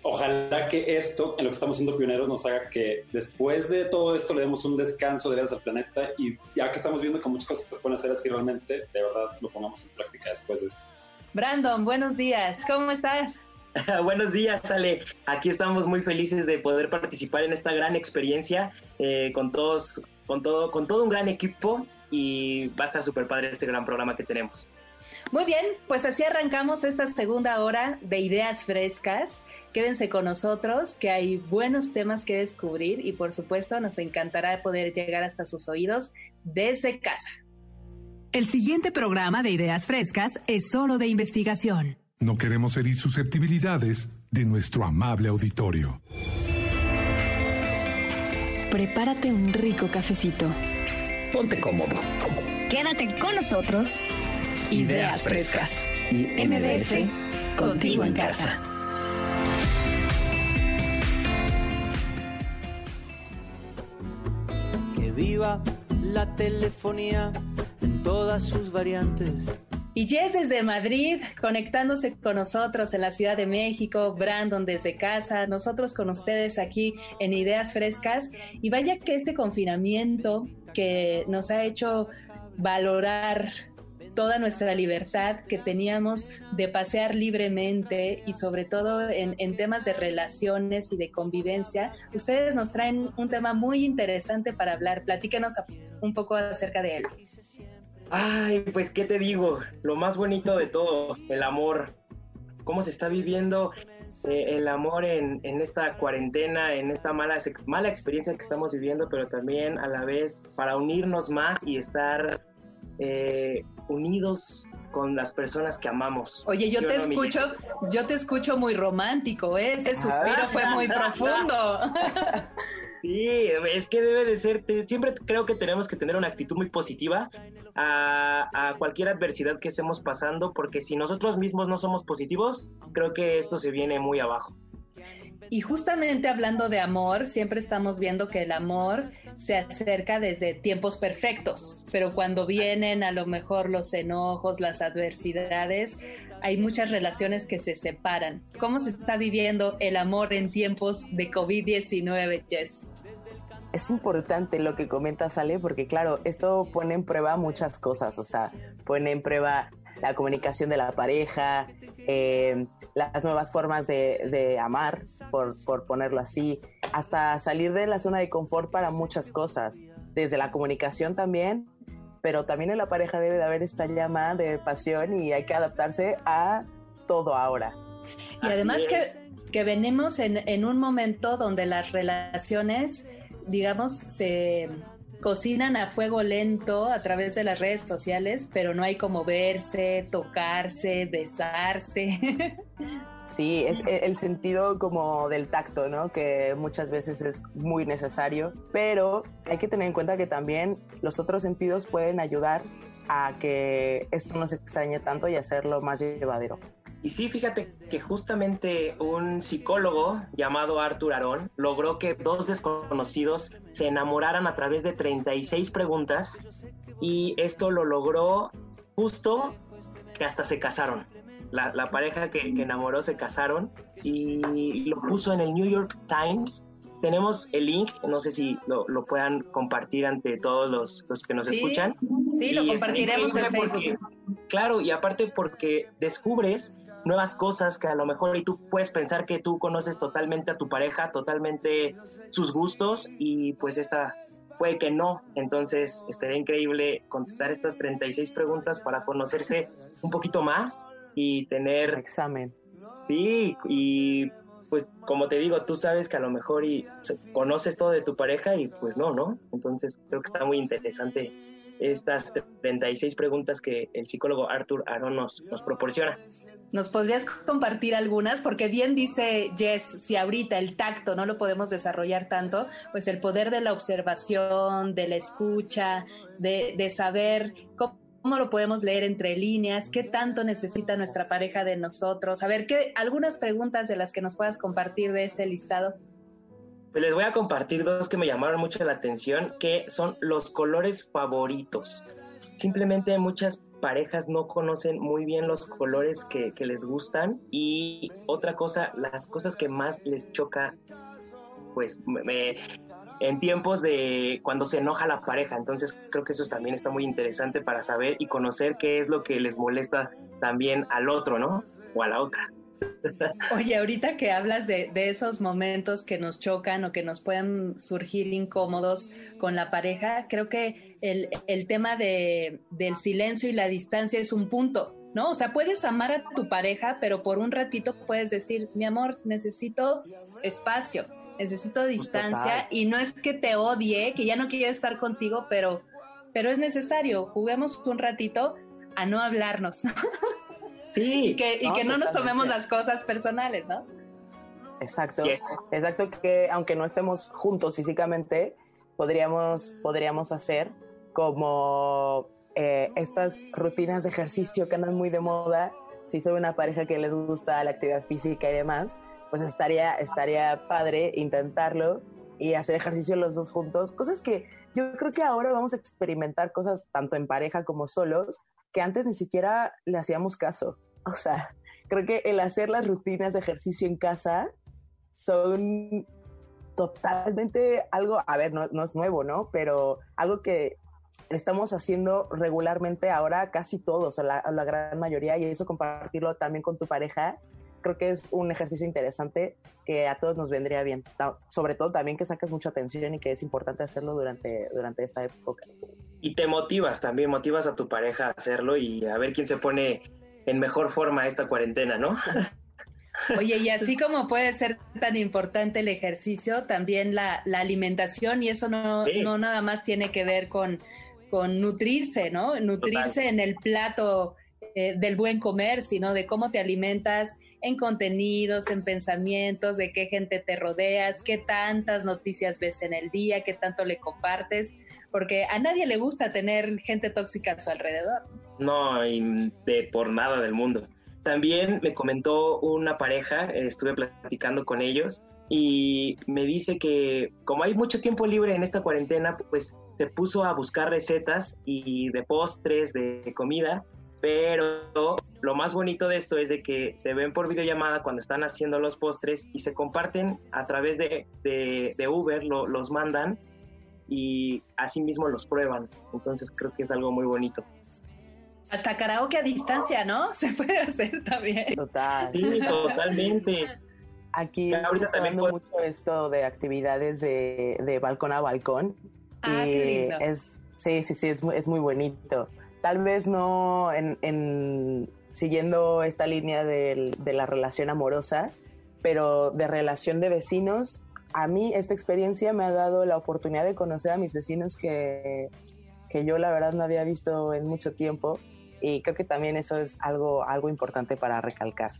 ojalá que esto, en lo que estamos siendo pioneros, nos haga que después de todo esto le demos un descanso de al planeta y ya que estamos viendo que muchas cosas se pueden hacer así realmente, de verdad lo pongamos en práctica después de esto. Brandon, buenos días, ¿cómo estás? Buenos días, Ale. Aquí estamos muy felices de poder participar en esta gran experiencia eh, con todos, con todo, con todo un gran equipo y va a estar súper padre este gran programa que tenemos. Muy bien, pues así arrancamos esta segunda hora de ideas frescas. Quédense con nosotros, que hay buenos temas que descubrir y por supuesto nos encantará poder llegar hasta sus oídos desde casa. El siguiente programa de ideas frescas es solo de investigación. No queremos herir susceptibilidades de nuestro amable auditorio. Prepárate un rico cafecito. Ponte cómodo. Quédate con nosotros. Ideas frescas. Y MBS contigo en casa. Que viva la telefonía en todas sus variantes y Jess desde Madrid, conectándose con nosotros en la Ciudad de México, Brandon desde casa, nosotros con ustedes aquí en Ideas Frescas. Y vaya que este confinamiento que nos ha hecho valorar toda nuestra libertad que teníamos de pasear libremente y sobre todo en, en, temas de relaciones y de convivencia, ustedes nos traen un tema muy interesante para hablar. Platíquenos un poco acerca de él. Ay, pues, ¿qué te digo? Lo más bonito de todo, el amor. ¿Cómo se está viviendo eh, el amor en, esta cuarentena, en esta mala, mala experiencia que estamos viviendo, pero también a la vez para unirnos más y estar eh, unidos con las personas que amamos. Oye, yo te escucho, yo te escucho muy romántico, ¿eh? ese suspiro fue muy profundo. Sí, es que debe de ser, siempre creo que tenemos que tener una actitud muy positiva a, cualquier adversidad que estemos pasando, porque si nosotros mismos no somos positivos, creo que esto se viene muy abajo. Y justamente hablando de amor, siempre estamos viendo que el amor se acerca desde tiempos perfectos, pero cuando vienen a lo mejor los enojos, las adversidades, hay muchas relaciones que se separan. ¿Cómo se está viviendo el amor en tiempos de COVID-19, Jess? es importante lo que comenta Sale, porque claro, esto pone en prueba muchas cosas, o sea, pone en prueba la comunicación de la pareja, eh, las nuevas formas de, amar, por, por, ponerlo así, hasta salir de la zona de confort para muchas cosas, desde la comunicación también, pero también en la pareja debe de haber esta llama de pasión y hay que adaptarse a todo ahora. Y además que, que venimos en, en un momento donde las relaciones digamos, se cocinan a fuego lento a través de las redes sociales, pero no hay como verse, tocarse, besarse. Sí, es e, el sentido como del tacto, ¿no? Que muchas veces es muy necesario, pero hay que tener en cuenta que también los otros sentidos pueden ayudar a que esto no se extrañe tanto y hacerlo más llevadero. Y sí, fíjate que justamente un psicólogo llamado Arthur Aaron logró que dos desconocidos se enamoraran a través de 36 preguntas y esto lo logró justo que hasta se casaron. La, pareja que, enamoró se casaron y lo puso en el New York Times. Tenemos el link, no sé si lo, puedan compartir ante todos los, los que nos escuchan. Sí, lo compartiremos en Facebook. claro, y aparte porque descubres nuevas cosas que a lo mejor y tú puedes pensar que tú conoces totalmente a tu pareja, totalmente sus gustos y pues esta puede que no. Entonces estaría increíble contestar estas 36 preguntas para conocerse un poquito más y tener... Examen. Sí, y pues como te digo, tú sabes que a lo mejor y conoces todo de tu pareja y pues no, ¿no? Entonces creo que está muy interesante estas 36 preguntas que el psicólogo Arthur Aaron nos, nos proporciona. ¿Nos podrías compartir algunas? Porque bien dice Jess, si ahorita el tacto no lo podemos desarrollar tanto, pues el poder de la observación, de la escucha, de, saber cómo, lo podemos leer entre líneas, qué tanto necesita nuestra pareja de nosotros. A ver, ¿qué, algunas preguntas de las que nos puedas compartir de este listado. Pues les voy a compartir dos que me llamaron mucho la atención, que son los colores favoritos. Simplemente muchas parejas no conocen muy bien los colores que, les gustan y otra cosa, las cosas que más les choca, pues me, en tiempos de cuando se enoja la pareja. Entonces creo que eso también está muy interesante para saber y conocer qué es lo que les molesta también al otro, ¿no? O a la otra. Oye, ahorita que hablas de, de, esos momentos que nos chocan o que nos pueden surgir incómodos con la pareja, creo que el, el tema de, del silencio y la distancia es un punto, ¿no? O sea, puedes amar a tu pareja, pero por un ratito puedes decir, mi amor, necesito espacio, necesito pues distancia y no es que te odie, que ya no quiera estar contigo, pero, pero es necesario, juguemos un ratito a no hablarnos. Sí. y que, y que no nos tomemos las cosas personales, ¿no? Exacto. Exacto que aunque no estemos juntos físicamente, podríamos, podríamos hacer como eh, estas rutinas de ejercicio que andan muy de moda. Si soy una pareja que les gusta la actividad física y demás, pues estaría, estaría padre intentarlo y hacer ejercicio los dos juntos. Cosas que yo creo que ahora vamos a experimentar cosas tanto en pareja como solos, que antes ni siquiera le hacíamos caso. O sea, creo que el hacer las rutinas de ejercicio en casa son totalmente algo, a ver, no, no es nuevo, ¿no? Pero algo que estamos haciendo regularmente ahora casi todos, o la, la gran mayoría, y eso compartirlo también con tu pareja, creo que es un ejercicio interesante que a todos nos vendría bien. Sobre todo también que sacas mucha atención y que es importante hacerlo durante, durante esta época. Y te motivas también, motivas a tu pareja a hacerlo y a ver quién se pone en mejor forma esta cuarentena, ¿no? Oye, y así como puede ser tan importante el ejercicio, también la, la alimentación, y eso no, no nada más tiene que ver con, con nutrirse, ¿no? Nutrirse en el plato eh, del buen comer, sino de cómo te alimentas en contenidos, en pensamientos, de qué gente te rodeas, qué tantas noticias ves en el día, qué tanto le compartes, porque a nadie le gusta tener gente tóxica a su alrededor. No, y de por nada del mundo. También me comentó una pareja, estuve platicando con ellos y me dice que como hay mucho tiempo libre en esta cuarentena, pues se puso a buscar recetas y de postres, de comida pero lo más bonito de esto es de que se ven por videollamada cuando están haciendo los postres y se comparten a través de, de, Uber, los mandan y así mismo los prueban. Entonces creo que es algo muy bonito. Hasta karaoke a distancia, ¿no? Se puede hacer también. Total. Sí, totalmente. Aquí ahorita también mucho esto de actividades de, de balcón a balcón. Ah, y es sí, sí, sí, es es muy bonito tal vez no en, siguiendo esta línea de, la relación amorosa, pero de relación de vecinos, a mí esta experiencia me ha dado la oportunidad de conocer a mis vecinos que, que yo la verdad no había visto en mucho tiempo y creo que también eso es algo, algo importante para recalcar.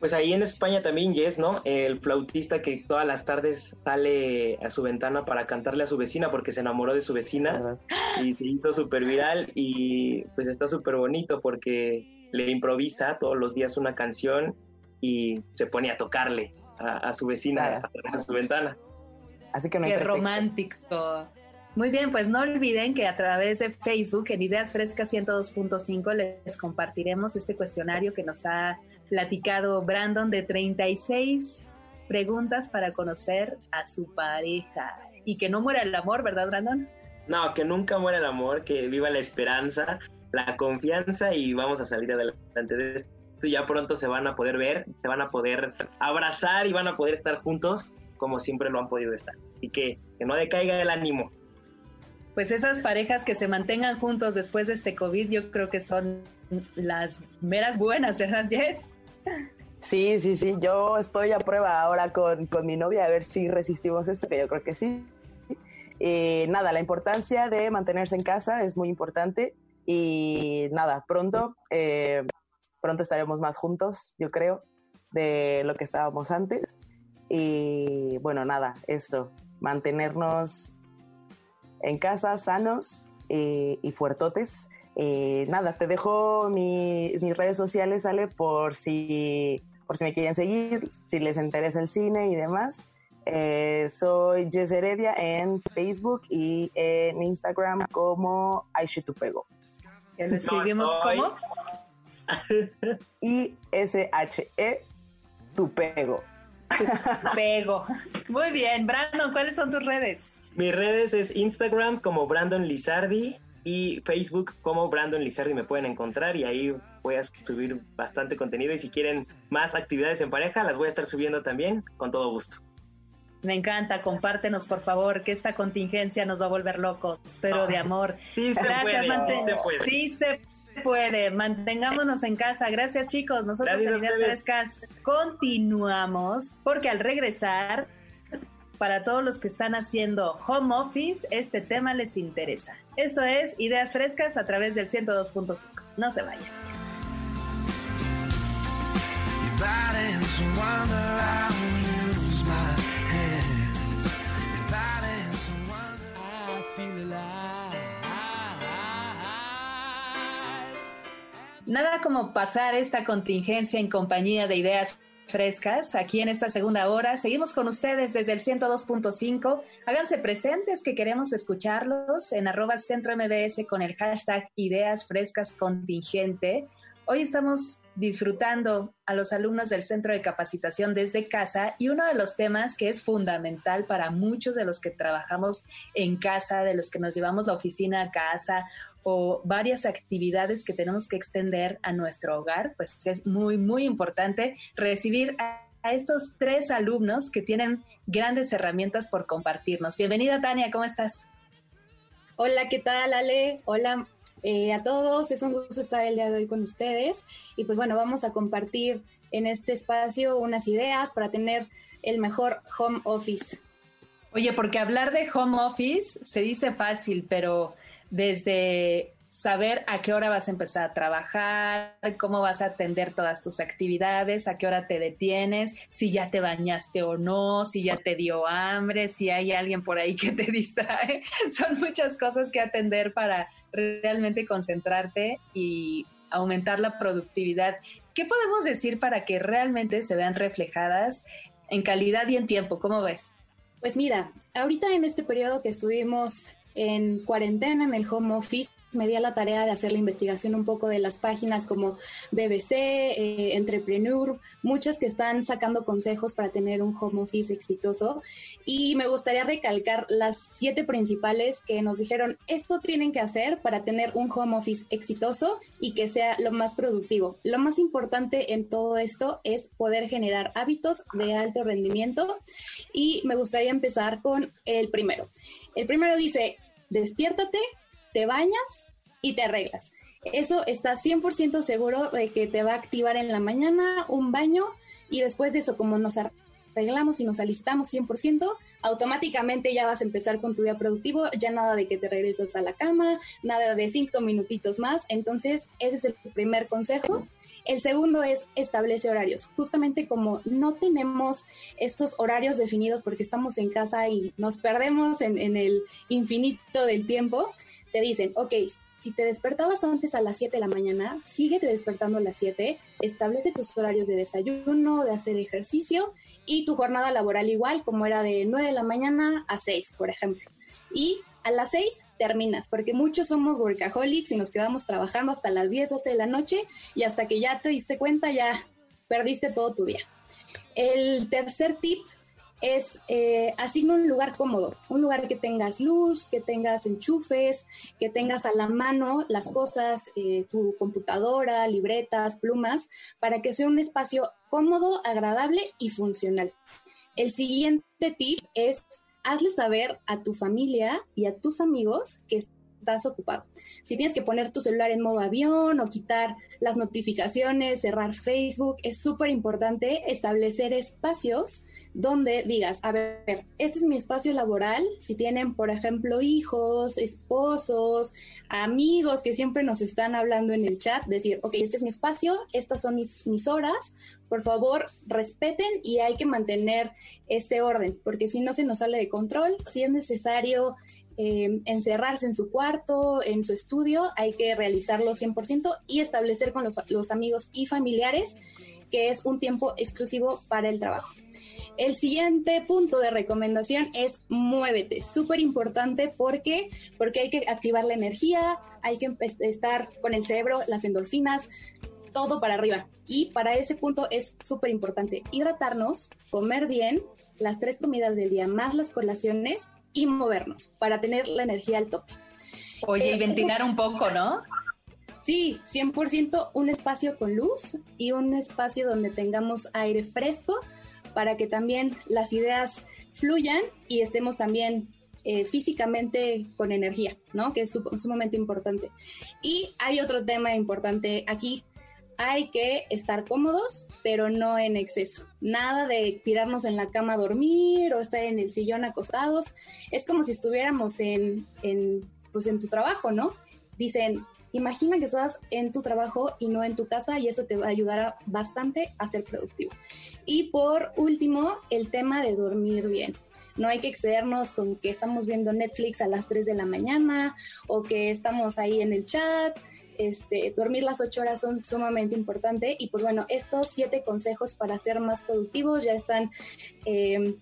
Pues ahí en España también, Jess, ¿no? El flautista que todas las tardes sale a su ventana para cantarle a su vecina porque se enamoró de su vecina y se hizo súper viral y pues está súper bonito porque le improvisa todos los días una canción y se pone a tocarle a, su vecina a través de su ventana. Así que no Qué romántico. Muy bien, pues no olviden que a través de Facebook en Ideas Frescas 102.5 les compartiremos este cuestionario que nos ha platicado Brandon de 36 preguntas para conocer a su pareja. Y que no muera el amor, ¿verdad, Brandon? No, que nunca muera el amor, que viva la esperanza, la confianza y vamos a salir adelante de esto. Ya pronto se van a poder ver, se van a poder abrazar y van a poder estar juntos como siempre lo han podido estar. Así que que no decaiga el ánimo. Pues esas parejas que se mantengan juntos después de este COVID, yo creo que son las meras buenas, ¿verdad, Jess? Sí, sí, sí. Yo estoy a prueba ahora con, mi novia a ver si resistimos esto, que yo creo que sí. Y nada, la importancia de mantenerse en casa es muy importante. Y nada, pronto, eh, pronto estaremos más juntos, yo creo, de lo que estábamos antes. Y bueno, nada, esto, mantenernos en casa sanos eh, y fuertotes eh, nada, te dejo mis redes sociales, sale por si, por si me quieren seguir, si les interesa el cine y demás. Eh, soy Jess Heredia en Facebook y en Instagram como Aishitupego. Que lo escribimos como I-S-H-E, tu pego. pego. Muy bien, Brandon, ¿cuáles son tus redes? Mis redes es Instagram como Brandon Lizardi y Facebook como Brandon Lizardi me pueden encontrar y ahí voy a subir bastante contenido y si quieren más actividades en pareja las voy a estar subiendo también con todo gusto. Me encanta, compártenos por favor, que esta contingencia nos va a volver locos, pero de amor. Sí se puede, sí se puede. Sí se puede, mantengámonos en casa. Gracias chicos, nosotros en Ideas Frescas continuamos porque al regresar, para todos los que están haciendo home office, este tema les interesa. Esto es Ideas Frescas a través del 102.5. No se vayan. Nada como pasar esta contingencia en compañía de ideas frescas aquí en esta segunda hora. Seguimos con ustedes desde el 102.5. Háganse presentes que queremos escucharlos en arroba centro MBS con el hashtag ideas frescas contingente. Hoy estamos disfrutando a los alumnos del centro de capacitación desde casa y uno de los temas que es fundamental para muchos de los que trabajamos en casa, de los que nos llevamos la oficina a casa o varias actividades que tenemos que extender a nuestro hogar, pues es muy, muy importante recibir a, estos tres alumnos que tienen grandes herramientas por compartirnos. Bienvenida Tania, ¿cómo estás? Hola, ¿qué tal Ale? Hola eh, a todos, es un gusto estar el día de hoy con ustedes y pues bueno, vamos a compartir en este espacio unas ideas para tener el mejor home office. Oye, porque hablar de home office se dice fácil, pero desde saber a qué hora vas a empezar a trabajar, cómo vas a atender todas tus actividades, a qué hora te detienes, si ya te bañaste o no, si ya te dio hambre, si hay alguien por ahí que te distrae. Son muchas cosas que atender para realmente concentrarte y aumentar la productividad. ¿Qué podemos decir para que realmente se vean reflejadas en calidad y en tiempo? ¿Cómo ves? Pues mira, ahorita en este periodo que estuvimos en cuarentena en el home office me di a la tarea de hacer la investigación un poco de las páginas como BBC, eh, Entrepreneur, muchas que están sacando consejos para tener un home office exitoso. Y me gustaría recalcar las siete principales que nos dijeron, esto tienen que hacer para tener un home office exitoso y que sea lo más productivo. Lo más importante en todo esto es poder generar hábitos de alto rendimiento y me gustaría empezar con el primero. El primero dice, despiértate, te bañas y te arreglas. Eso está 100% seguro de que te va a activar en la mañana un baño y después de eso, como nos arreglamos y nos alistamos 100%, automáticamente ya vas a empezar con tu día productivo, ya nada de que te regresas a la cama, nada de cinco minutitos más. Entonces, ese es el primer consejo. El segundo es establece horarios. Justamente como no tenemos estos horarios definidos porque estamos en casa y nos perdemos en, el infinito del tiempo, te dicen, ok, si te despertabas antes a las 7 de la mañana, síguete despertando a las 7, establece tus horarios de desayuno, de hacer ejercicio y tu jornada laboral igual, como era de 9 de la mañana a 6, por ejemplo. Y a las 6 terminas, porque muchos somos workaholics y nos quedamos trabajando hasta las 10, 12 de la noche y hasta que ya te diste cuenta ya perdiste todo tu día. El tercer tip es eh, asigna un lugar cómodo, un lugar que tengas luz, que tengas enchufes, que tengas a la mano las cosas, eh, tu computadora, libretas, plumas, para que sea un espacio cómodo, agradable y funcional. El siguiente tip es hazle saber a tu familia y a tus amigos que estás ocupado. Si tienes que poner tu celular en modo avión o quitar las notificaciones, cerrar Facebook, es súper importante establecer espacios donde digas, a ver, este es mi espacio laboral, si tienen, por ejemplo, hijos, esposos, amigos que siempre nos están hablando en el chat, decir, ok, este es mi espacio, estas son mis, mis horas, por favor, respeten y hay que mantener este orden, porque si no se nos sale de control, si es necesario eh, encerrarse en su cuarto, en su estudio, hay que realizarlo 100% y establecer con los, amigos y familiares que es un tiempo exclusivo para el trabajo. El siguiente punto de recomendación es muévete, súper importante porque porque hay que activar la energía, hay que estar con el cerebro, las endorfinas, todo para arriba. Y para ese punto es súper importante hidratarnos, comer bien, las tres comidas del día más las colaciones y movernos para tener la energía al tope. Oye, y eh, ventilar un poco, ¿no? Sí, 100% un espacio con luz y un espacio donde tengamos aire fresco para que también las ideas fluyan y estemos también eh, físicamente con energía, ¿no? Que es sumamente importante. Y hay otro tema importante aquí. Hay que estar cómodos, pero no en exceso. Nada de tirarnos en la cama a dormir o estar en el sillón acostados. Es como si estuviéramos en, pues en tu trabajo, ¿no? Dicen, imagina que estás en tu trabajo y no en tu casa y eso te va a ayudar bastante a ser productivo. Y por último, el tema de dormir bien. No hay que excedernos con que estamos viendo Netflix a las 3 de la mañana o que estamos ahí en el chat. Este, dormir las 8 horas son sumamente importantes y pues bueno, estos siete consejos para ser más productivos ya están eh,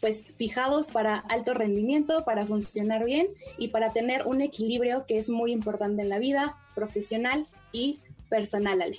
pues fijados para alto rendimiento, para funcionar bien y para tener un equilibrio que es muy importante en la vida profesional y personal, Ale.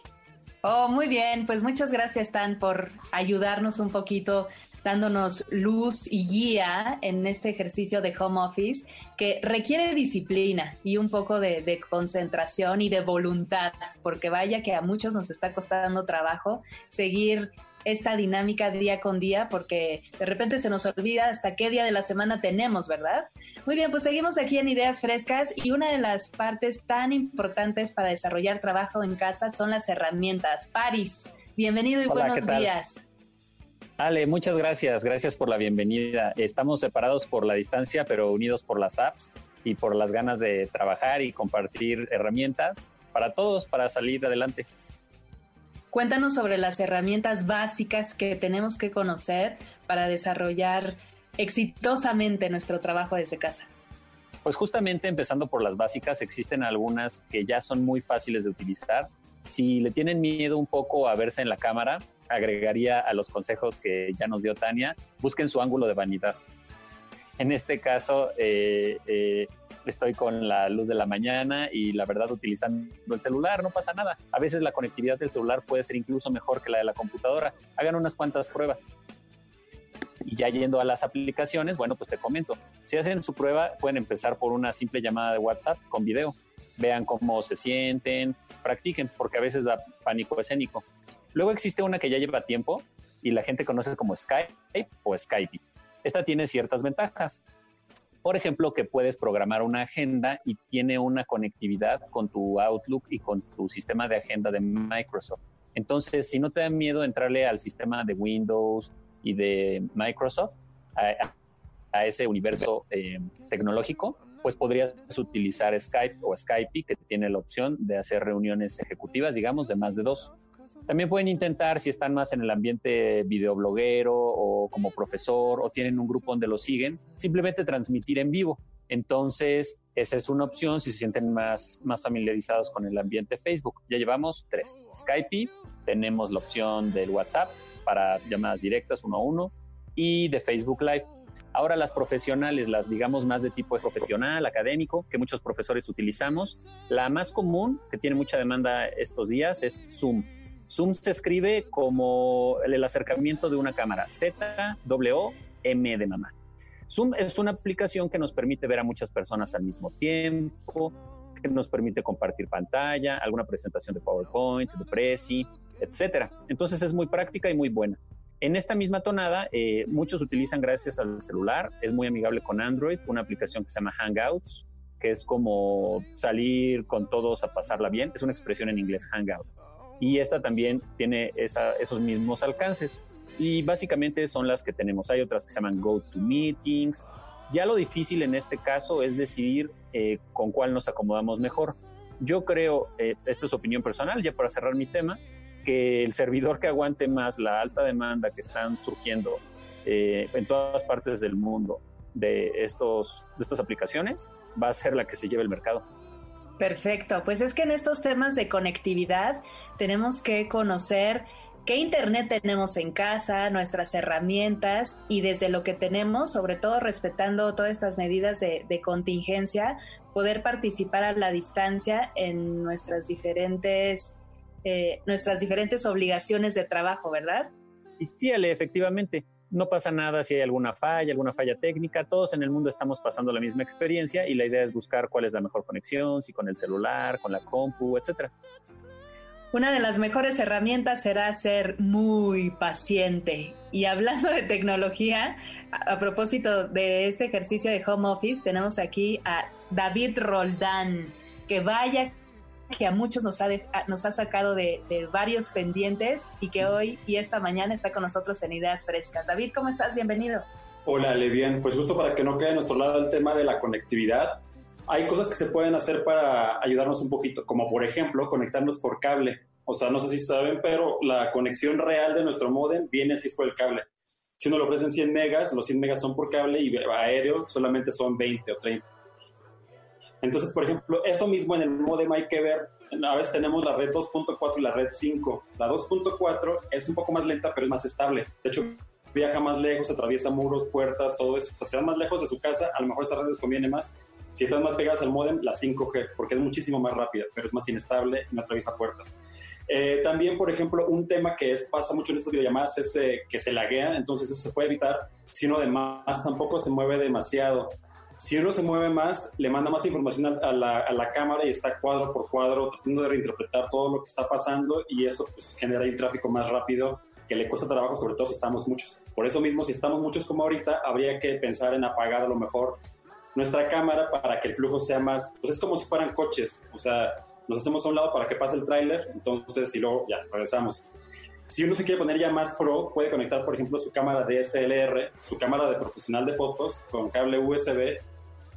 Oh, muy bien, pues muchas gracias, Tan, por ayudarnos un poquito dándonos luz y guía en este ejercicio de home office que requiere disciplina y un poco de, concentración y de voluntad, porque vaya que a muchos nos está costando trabajo seguir esta dinámica día con día porque de repente se nos olvida hasta qué día de la semana tenemos, ¿verdad? Muy bien, pues seguimos aquí en Ideas Frescas y una de las partes tan importantes para desarrollar trabajo en casa son las herramientas. Paris, bienvenido y buenos días. Ale, muchas gracias, gracias por la bienvenida. Estamos separados por la distancia, pero unidos por las apps y por las ganas de trabajar y compartir herramientas para todos, para salir adelante. Cuéntanos sobre las herramientas básicas que tenemos que conocer para desarrollar exitosamente nuestro trabajo desde casa. Pues justamente empezando por las básicas, existen algunas que ya son muy fáciles de utilizar. Si le tienen miedo un poco a verse en la cámara, agregaría a los consejos que ya nos dio Tania, busquen su ángulo de vanidad. En este caso, eh, eh, estoy con la luz de la mañana y la verdad utilizando el celular, no pasa nada. A veces la conectividad del celular puede ser incluso mejor que la de la computadora. Hagan unas cuantas pruebas. Y ya yendo a las aplicaciones, bueno, pues te comento. Si hacen su prueba, pueden empezar por una simple llamada de WhatsApp con video. Vean cómo se sienten, practiquen, porque a veces da pánico escénico. Luego existe una que ya lleva tiempo y la gente conoce como Skype o Skype. Esta tiene ciertas ventajas. Por ejemplo, que puedes programar una agenda y tiene una conectividad con tu Outlook y con tu sistema de agenda de Microsoft. Entonces, si no te da miedo entrarle al sistema de Windows y de Microsoft, a, ese universo eh, tecnológico, pues podrías utilizar Skype o Skype, que tiene la opción de hacer reuniones ejecutivas, digamos, de más de dos. También pueden intentar, si están más en el ambiente videobloguero o como profesor o tienen un grupo donde lo siguen, simplemente transmitir en vivo. Entonces, esa es una opción si se sienten más, más familiarizados con el ambiente Facebook. Ya llevamos tres. Skype, tenemos la opción del WhatsApp para llamadas directas uno a uno y de Facebook Live. Ahora las profesionales, las digamos más de tipo profesional, académico, que muchos profesores utilizamos, la más común, que tiene mucha demanda estos días, es Zoom. Zoom se escribe como el acercamiento de una cámara, Z-W-M de mamá. Zoom es una aplicación que nos permite ver a muchas personas al mismo tiempo, que nos permite compartir pantalla, alguna presentación de PowerPoint, de Prezi, etcétera. Entonces es muy práctica y muy buena. En esta misma tonada, eh, muchos utilizan gracias al celular, es muy amigable con Android, una aplicación que se llama Hangouts, que es como salir con todos a pasarla bien, es una expresión en inglés Hangout y esta también tiene esos mismos alcances. Y básicamente son las que tenemos. Hay otras que se llaman GoToMeetings. Ya lo difícil en este caso es decidir eh, con cuál nos acomodamos mejor. Yo creo, eh, esta es opinión personal, ya para cerrar mi tema, que el servidor que aguante más la alta demanda que están surgiendo eh, en todas partes del mundo de, estos, de estas aplicaciones va a ser la que se lleve el mercado. Perfecto, pues es que en estos temas de conectividad tenemos que conocer qué internet tenemos en casa, nuestras herramientas y desde lo que tenemos, sobre todo respetando todas estas medidas de, contingencia, poder participar a la distancia en nuestras diferentes, eh, nuestras diferentes obligaciones de trabajo, ¿verdad? Sí, efectivamente no pasa nada si hay alguna falla, alguna falla técnica, todos en el mundo estamos pasando la misma experiencia y la idea es buscar cuál es la mejor conexión, si con el celular, con la compu, etcétera. Una de las mejores herramientas será ser muy paciente. Y hablando de tecnología, a, propósito de este ejercicio de home office, tenemos aquí a David Roldán, que vaya que a muchos nos ha, nos ha sacado de, varios pendientes y que hoy y esta mañana está con nosotros en Ideas Frescas. David, ¿cómo estás? Bienvenido. Hola, Le, bien. Pues justo para que no quede a nuestro lado el tema de la conectividad, hay cosas que se pueden hacer para ayudarnos un poquito, como por ejemplo conectarnos por cable. O sea, no sé si saben, pero la conexión real de nuestro modem viene así por el cable. Si uno le ofrecen 100 megas, los 100 megas son por cable y aéreo solamente son 20 o 30. Entonces, por ejemplo, eso mismo en el modem hay que ver. A veces tenemos la red 2.4 y la red 5. La 2.4 es un poco más lenta, pero es más estable. De hecho, viaja más lejos, atraviesa muros, puertas, todo eso. O sea, si están más lejos de su casa, a lo mejor esa red les conviene más. Si están más pegadas al modem, la 5G, porque es muchísimo más rápida, pero es más inestable y no atraviesa puertas. Eh, también, por ejemplo, un tema que es, pasa mucho en estas videollamadas es eh, que se laguea, entonces eso se puede evitar si uno además tampoco se mueve demasiado. Si uno se mueve más, le manda más información a, la, cámara y está cuadro por cuadro tratando de reinterpretar todo lo que está pasando y eso pues, genera un tráfico más rápido que le cuesta trabajo, sobre todo si estamos muchos. Por eso mismo, si estamos muchos como ahorita, habría que pensar en apagar a lo mejor nuestra cámara para que el flujo sea más, pues es como si fueran coches, o sea, nos hacemos a un lado para que pase el tráiler, entonces y luego ya regresamos. Si uno se quiere poner ya más pro, puede conectar, por ejemplo, su cámara DSLR, su cámara de profesional de fotos con cable USB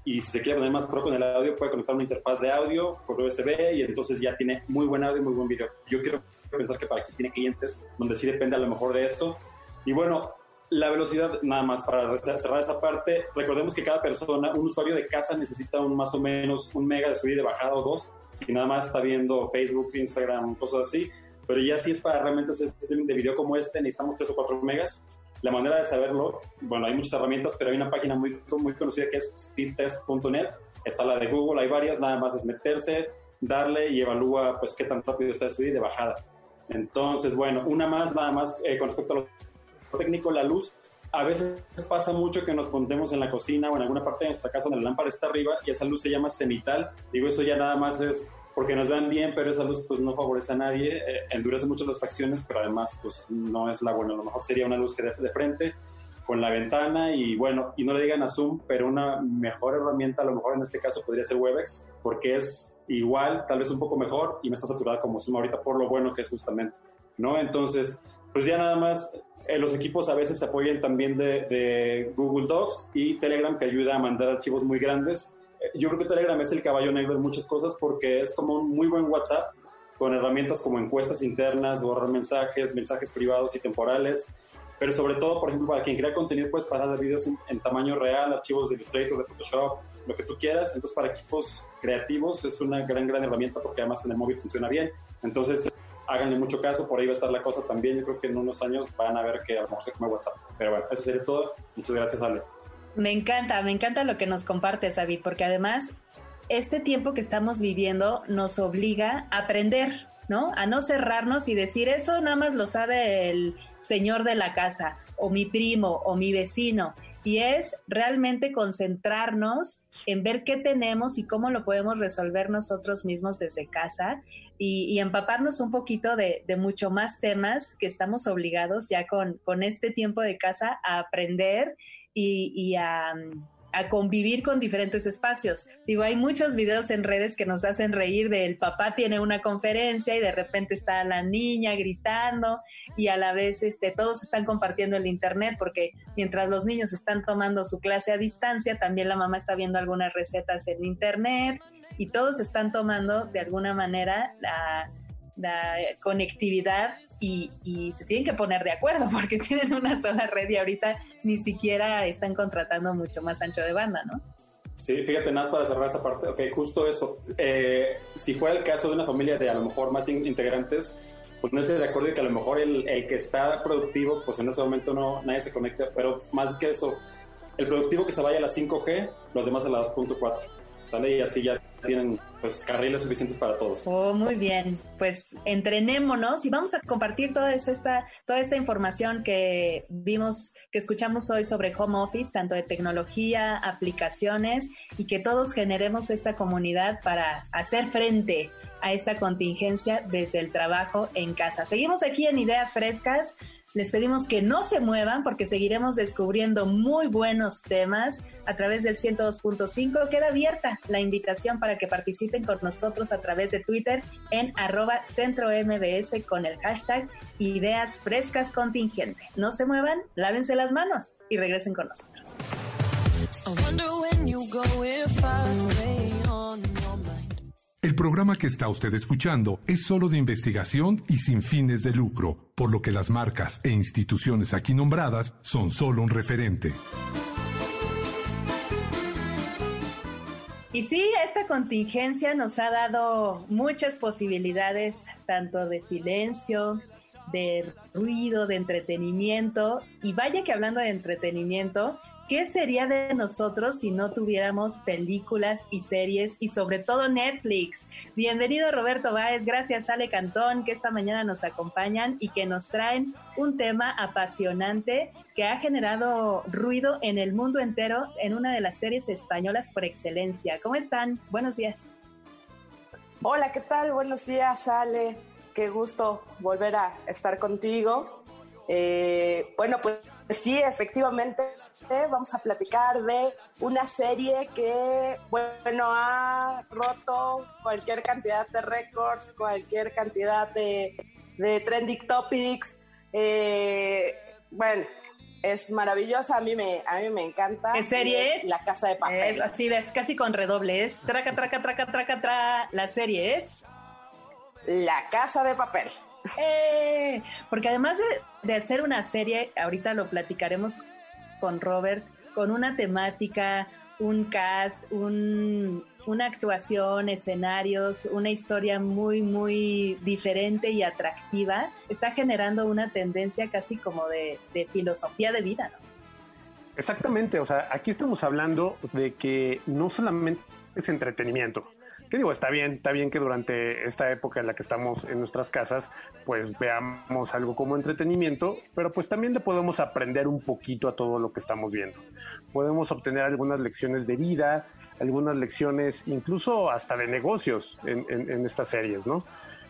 y si se quiere poner más pro con el audio, puede conectar una interfaz de audio con USB y entonces ya tiene muy buen audio y muy buen video. Yo quiero pensar que para quien tiene clientes donde sí depende a lo mejor de esto. Y bueno, la velocidad, nada más para cerrar esta parte, recordemos que cada persona, un usuario de casa necesita un más o menos un mega de subida y de bajada o dos, si nada más está viendo Facebook, Instagram, cosas así. Pero ya si es para realmente hacer streaming de video como este, necesitamos 3 o 4 megas. La manera de saberlo, bueno, hay muchas herramientas, pero hay una página muy, muy conocida que es speedtest.net. Está la de Google, hay varias, nada más es meterse, darle y evalúa pues qué tan rápido está de subida y de bajada. Entonces, bueno, una más, nada más eh, con respecto a lo técnico, la luz. A veces pasa mucho que nos contemos en la cocina o en alguna parte de nuestra casa donde la lámpara está arriba y esa luz se llama cenital. Digo, eso ya nada más es porque nos vean bien, pero esa luz pues no favorece a nadie, eh, endurece mucho las facciones, pero además pues no es la buena, a lo mejor sería una luz que de, de frente con la ventana y bueno, y no le digan a Zoom, pero una mejor herramienta a lo mejor en este caso podría ser Webex, porque es igual, tal vez un poco mejor y no está saturada como Zoom ahorita por lo bueno que es justamente, ¿no? Entonces, pues ya nada más eh, los equipos a veces se apoyan también de, de, Google Docs y Telegram que ayuda a mandar archivos muy grandes yo creo que Telegram es el caballo negro de muchas cosas porque es como un muy buen WhatsApp con herramientas como encuestas internas, borrar mensajes, mensajes privados y temporales, pero sobre todo, por ejemplo, para quien crea contenido, puedes parar de videos en, tamaño real, archivos de Illustrator, de Photoshop, lo que tú quieras. Entonces, para equipos creativos es una gran, gran herramienta porque además en el móvil funciona bien. Entonces, háganle mucho caso, por ahí va a estar la cosa también. Yo creo que en unos años van a ver que a lo mejor se come WhatsApp. Pero bueno, eso sería todo. Muchas gracias, Ale. Me encanta, me encanta lo que nos compartes, David, porque además este tiempo que estamos viviendo nos obliga a aprender, ¿no? A no cerrarnos y decir eso nada más lo sabe el señor de la casa o mi primo o mi vecino. Y es realmente concentrarnos en ver qué tenemos y cómo lo podemos resolver nosotros mismos desde casa y, empaparnos un poquito de, de, mucho más temas que estamos obligados ya con, con este tiempo de casa a aprender y, a, convivir con diferentes espacios. Digo, hay muchos videos en redes que nos hacen reír del papá tiene una conferencia y de repente está la niña gritando y a la vez este, todos están compartiendo el internet porque mientras los niños están tomando su clase a distancia, también la mamá está viendo algunas recetas en internet y todos están tomando de alguna manera la la conectividad y, y, se tienen que poner de acuerdo porque tienen una sola red y ahorita ni siquiera están contratando mucho más ancho de banda, ¿no? Sí, fíjate, nada más para cerrar esa parte. Ok, justo eso. Eh, si fuera el caso de una familia de a lo mejor más integrantes, pues no estoy de acuerdo de que a lo mejor el, el, que está productivo, pues en ese momento no nadie se conecta, pero más que eso, el productivo que se vaya a la 5G, los demás a la 2.4. ¿Sale? Y así ya tienen pues carriles suficientes para todos. Oh, muy bien. Pues entrenémonos y vamos a compartir toda esta, toda esta información que vimos, que escuchamos hoy sobre home office, tanto de tecnología, aplicaciones y que todos generemos esta comunidad para hacer frente a esta contingencia desde el trabajo en casa. Seguimos aquí en Ideas Frescas. Les pedimos que no se muevan porque seguiremos descubriendo muy buenos temas a través del 102.5. Queda abierta la invitación para que participen con nosotros a través de Twitter en arroba centro con el hashtag Ideas Frescas Contingente. No se muevan, lávense las manos y regresen con nosotros. El programa que está usted escuchando es solo de investigación y sin fines de lucro, por lo que las marcas e instituciones aquí nombradas son solo un referente. Y sí, esta contingencia nos ha dado muchas posibilidades, tanto de silencio, de ruido, de entretenimiento. Y vaya que hablando de entretenimiento, ¿Qué sería de nosotros si no tuviéramos películas y series y sobre todo Netflix? Bienvenido Roberto Báez, gracias Ale Cantón que esta mañana nos acompañan y que nos traen un tema apasionante que ha generado ruido en el mundo entero en una de las series españolas por excelencia. ¿Cómo están? Buenos días. Hola, ¿qué tal? Buenos días Ale, qué gusto volver a estar contigo. Eh, bueno, pues sí, efectivamente vamos a platicar de una serie que, bueno, ha roto cualquier cantidad de récords, cualquier cantidad de, de trending topics. Eh, bueno, es maravillosa, a mí me, a mí me encanta. ¿Qué serie es? La Casa de Papel. Es así, es casi con redoble, es traca, traca, traca, traca, traca, la serie es... La Casa de Papel. Eh, porque además de, de hacer una serie, ahorita lo platicaremos con Robert con una temática, un cast, una actuación, escenarios, una historia muy, muy diferente y atractiva, está generando una tendencia casi como de, de filosofía de vida, ¿no? Exactamente, o sea, aquí estamos hablando de que no solamente es entretenimiento, ¿Qué digo? Está bien, está bien que durante esta época en la que estamos en nuestras casas, pues veamos algo como entretenimiento, pero pues también le podemos aprender un poquito a todo lo que estamos viendo. Podemos obtener algunas lecciones de vida, algunas lecciones incluso hasta de negocios en, estas series, ¿no?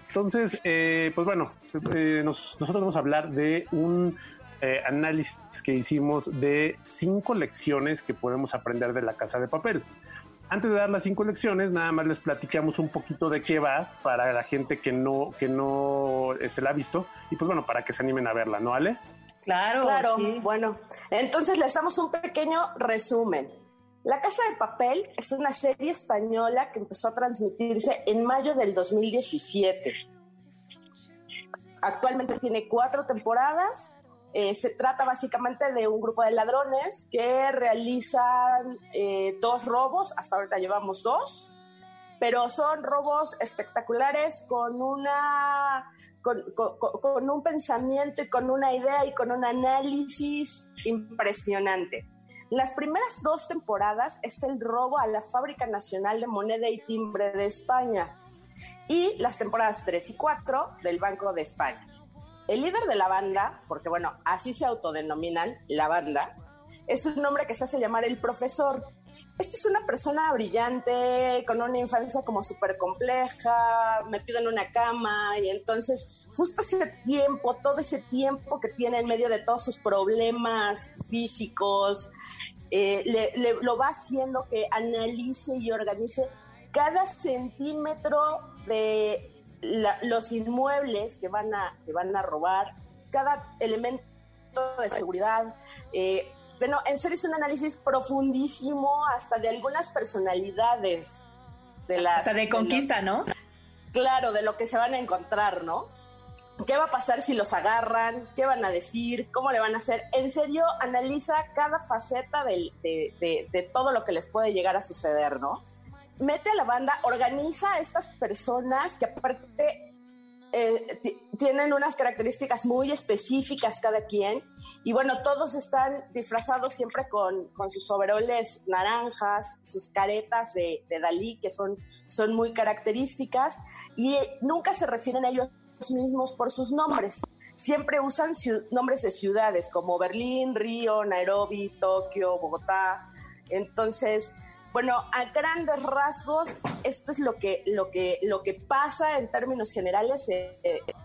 Entonces, eh, pues bueno, eh, nosotros vamos a hablar de un eh, análisis que hicimos de cinco lecciones que podemos aprender de la casa de papel antes de dar las cinco lecciones, nada más les platicamos un poquito de qué va para la gente que no, que no este, la ha visto y pues bueno, para que se animen a verla, ¿no, Ale? Claro, claro. Bueno, entonces les damos un pequeño resumen. La Casa de Papel es una serie española que empezó a transmitirse en mayo del 2017. Actualmente tiene cuatro temporadas eh, se trata básicamente de un grupo de ladrones que realizan eh, dos robos, hasta ahorita llevamos dos, pero son robos espectaculares con una con, con, un pensamiento y con una idea y con un análisis impresionante. Las primeras dos temporadas es el robo a la Fábrica Nacional de Moneda y Timbre de España y las temporadas 3 y 4 del Banco de España. El líder de la banda, porque bueno, así se autodenominan la banda, es un nombre que se hace llamar el profesor. Este es una persona brillante, con una infancia como súper compleja, metido en una cama, y entonces justo ese tiempo, todo ese tiempo que tiene en medio de todos sus problemas físicos, eh, le, lo va haciendo que analice y organice cada centímetro de los inmuebles que van, a, que van a robar, cada elemento de seguridad. Eh, bueno, en serio es un análisis profundísimo hasta de algunas personalidades. De hasta de conquista, ¿no? claro de lo que se van a encontrar, ¿no? ¿Qué va a pasar si los agarran? ¿Qué van a decir? ¿Cómo le van a hacer? En serio, analiza cada faceta de, de, todo lo que les puede llegar a suceder, ¿no? Mete a la banda, organiza a estas personas que aparte eh, tienen unas características muy específicas cada quien y bueno, todos están disfrazados siempre con, con sus overoles naranjas, sus caretas de, de, Dalí que son, son muy características y nunca se refieren a ellos mismos por sus nombres. Siempre usan nombres de ciudades como Berlín, Río, Nairobi, Tokio, Bogotá. Entonces, bueno, a grandes rasgos, esto es lo que, lo que, lo que pasa en términos generales eh,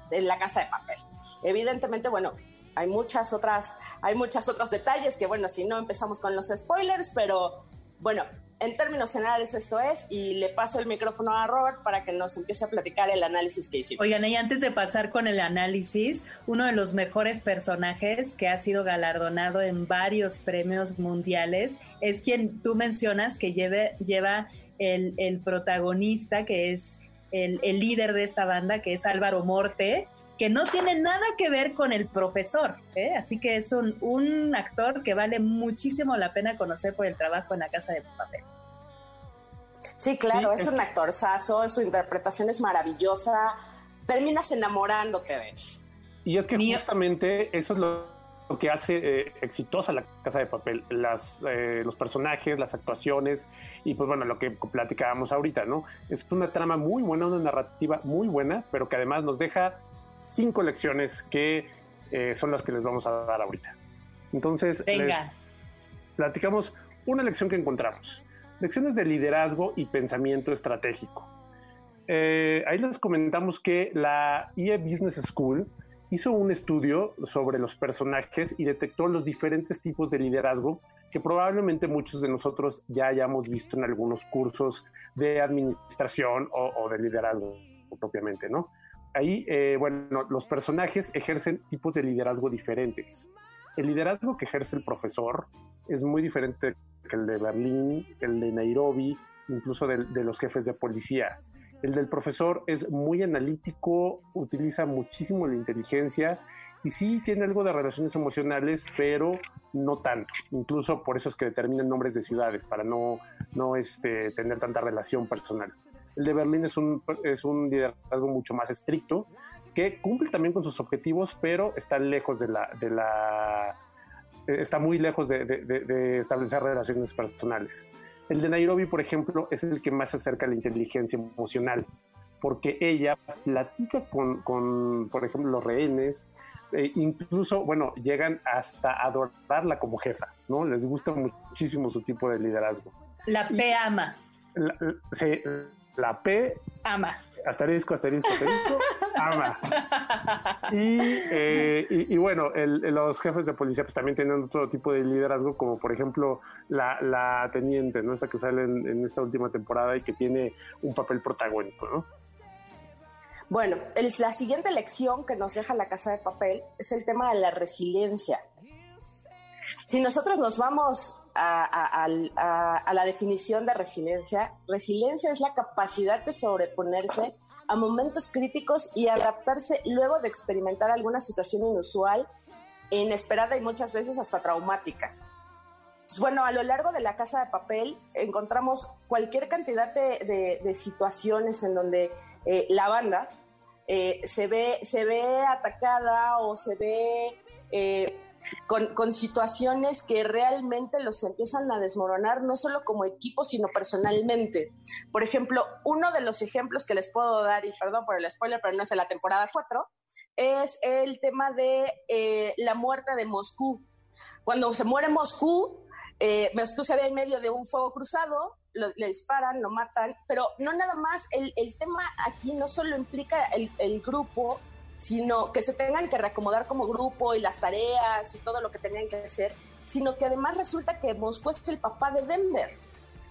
en la casa de papel. Evidentemente, bueno, hay muchas otras, hay muchos otros detalles que, bueno, si no empezamos con los spoilers, pero bueno, en términos generales esto es, y le paso el micrófono a Robert para que nos empiece a platicar el análisis que hicimos. Oigan, y antes de pasar con el análisis, uno de los mejores personajes que ha sido galardonado en varios premios mundiales es quien tú mencionas que lleve, lleva el, el protagonista, que es el, el líder de esta banda, que es Álvaro Morte, que no tiene nada que ver con el profesor. ¿eh? Así que es un, un, actor que vale muchísimo la pena conocer por el trabajo en la casa de papel. Sí, claro, es, un actorzazo, su interpretación es maravillosa, terminas enamorándote de él. Y es que justamente eso es lo, que hace eh, exitosa la Casa de Papel, las, eh, los personajes, las actuaciones y pues bueno, lo que platicábamos ahorita, ¿no? Es una trama muy buena, una narrativa muy buena, pero que además nos deja cinco lecciones que eh, son las que les vamos a dar ahorita. Entonces, platicamos una lección que encontramos. Lecciones de liderazgo y pensamiento estratégico. Eh, ahí les comentamos que la IE Business School hizo un estudio sobre los personajes y detectó los diferentes tipos de liderazgo que probablemente muchos de nosotros ya hayamos visto en algunos cursos de administración o, o de liderazgo propiamente, ¿no? Ahí, eh, bueno, los personajes ejercen tipos de liderazgo diferentes. El liderazgo que ejerce el profesor es muy diferente que el de Berlín, el de Nairobi, incluso de, los jefes de policía. El del profesor es muy analítico, utiliza muchísimo la inteligencia y sí tiene algo de relaciones emocionales, pero no tanto. Incluso por eso es que determinan nombres de ciudades, para no, no este, tener tanta relación personal. El de Berlín es un, es un liderazgo mucho más estricto, que cumple también con sus objetivos, pero está lejos de la, de la está muy lejos de, establecer relaciones personales. El de Nairobi, por ejemplo, es el que más se acerca a la inteligencia emocional, porque ella platica con, con por ejemplo, los rehenes, e incluso, bueno, llegan hasta adorarla como jefa, ¿no? Les gusta muchísimo su tipo de liderazgo. La P ama. sí, la P ama asterisco, asterisco, asterisco, ama. Eh, y, y, bueno, los jefes de policía pues también tienen otro tipo de liderazgo, como por ejemplo la, teniente, ¿no? Esta que sale en, esta última temporada y que tiene un papel protagónico, ¿no? Bueno, la siguiente lección que nos deja la casa de papel es el tema de la resiliencia. Si nosotros nos vamos a, la definición de resiliencia, resiliencia es la capacidad de sobreponerse a momentos críticos y adaptarse luego de experimentar alguna situación inusual, inesperada y muchas veces hasta traumática. bueno, a lo largo de la casa de papel encontramos cualquier cantidad de, situaciones en donde eh, la banda eh, se, ve, se ve atacada o se ve eh, con, situaciones que realmente los empiezan a desmoronar, no solo como equipo, sino personalmente. Por ejemplo, uno de los ejemplos que les puedo dar, y perdón por el spoiler, pero no es de la temporada 4, es el tema de eh, la muerte de Moscú. Cuando se muere Moscú, eh, Moscú se ve en medio de un fuego cruzado, le disparan, lo matan, pero no nada más, el, tema aquí no solo implica el, el grupo sino que se tengan que reacomodar como grupo y las tareas y todo lo que tenían que hacer, sino que además resulta que Moscú es el papá de Denver.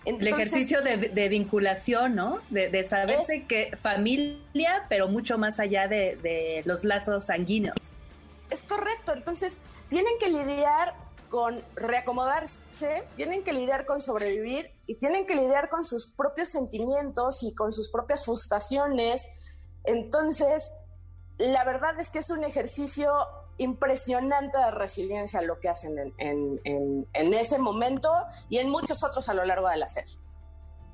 el ejercicio de, vinculación, ¿no? De, saberse que familia, pero mucho más allá de, de los lazos sanguíneos. Es correcto, entonces tienen que lidiar con reacomodarse, tienen que lidiar con sobrevivir y tienen que lidiar con sus propios sentimientos y con sus propias frustraciones. Entonces, la verdad es que es un ejercicio impresionante de resiliencia lo que hacen en, ese momento y en muchos otros a lo largo de la serie.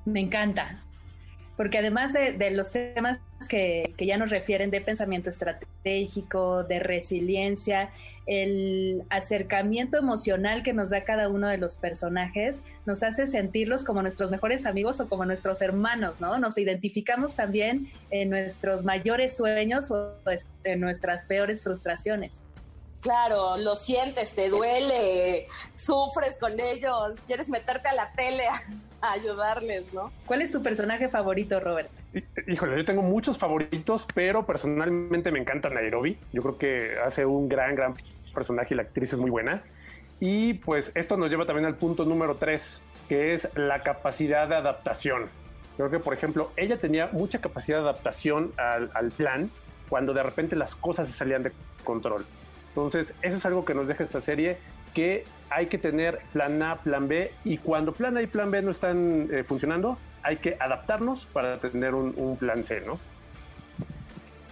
Me encanta, porque además de, los temas que, ya nos refieren de pensamiento estratégico, de resiliencia, el acercamiento emocional que nos da cada uno de los personajes nos hace sentirlos como nuestros mejores amigos o como nuestros hermanos, ¿no? Nos identificamos también en nuestros mayores sueños o en nuestras peores frustraciones. Claro, lo sientes, te duele, sufres con ellos, quieres meterte a la tele ayudarles, ¿no? ¿Cuál es tu personaje favorito, Robert? Híjole, yo tengo muchos favoritos, pero personalmente me encanta Nairobi. Yo creo que hace un gran, gran personaje y la actriz es muy buena. Y pues esto nos lleva también al punto número tres, que es la capacidad de adaptación. Creo que, por ejemplo, ella tenía mucha capacidad de adaptación al, plan cuando de repente las cosas se salían de control. Entonces, eso es algo que nos deja esta serie que hay que tener plan A, plan B y cuando plan A y plan B no están eh, funcionando, hay que adaptarnos para tener un, plan C, ¿no?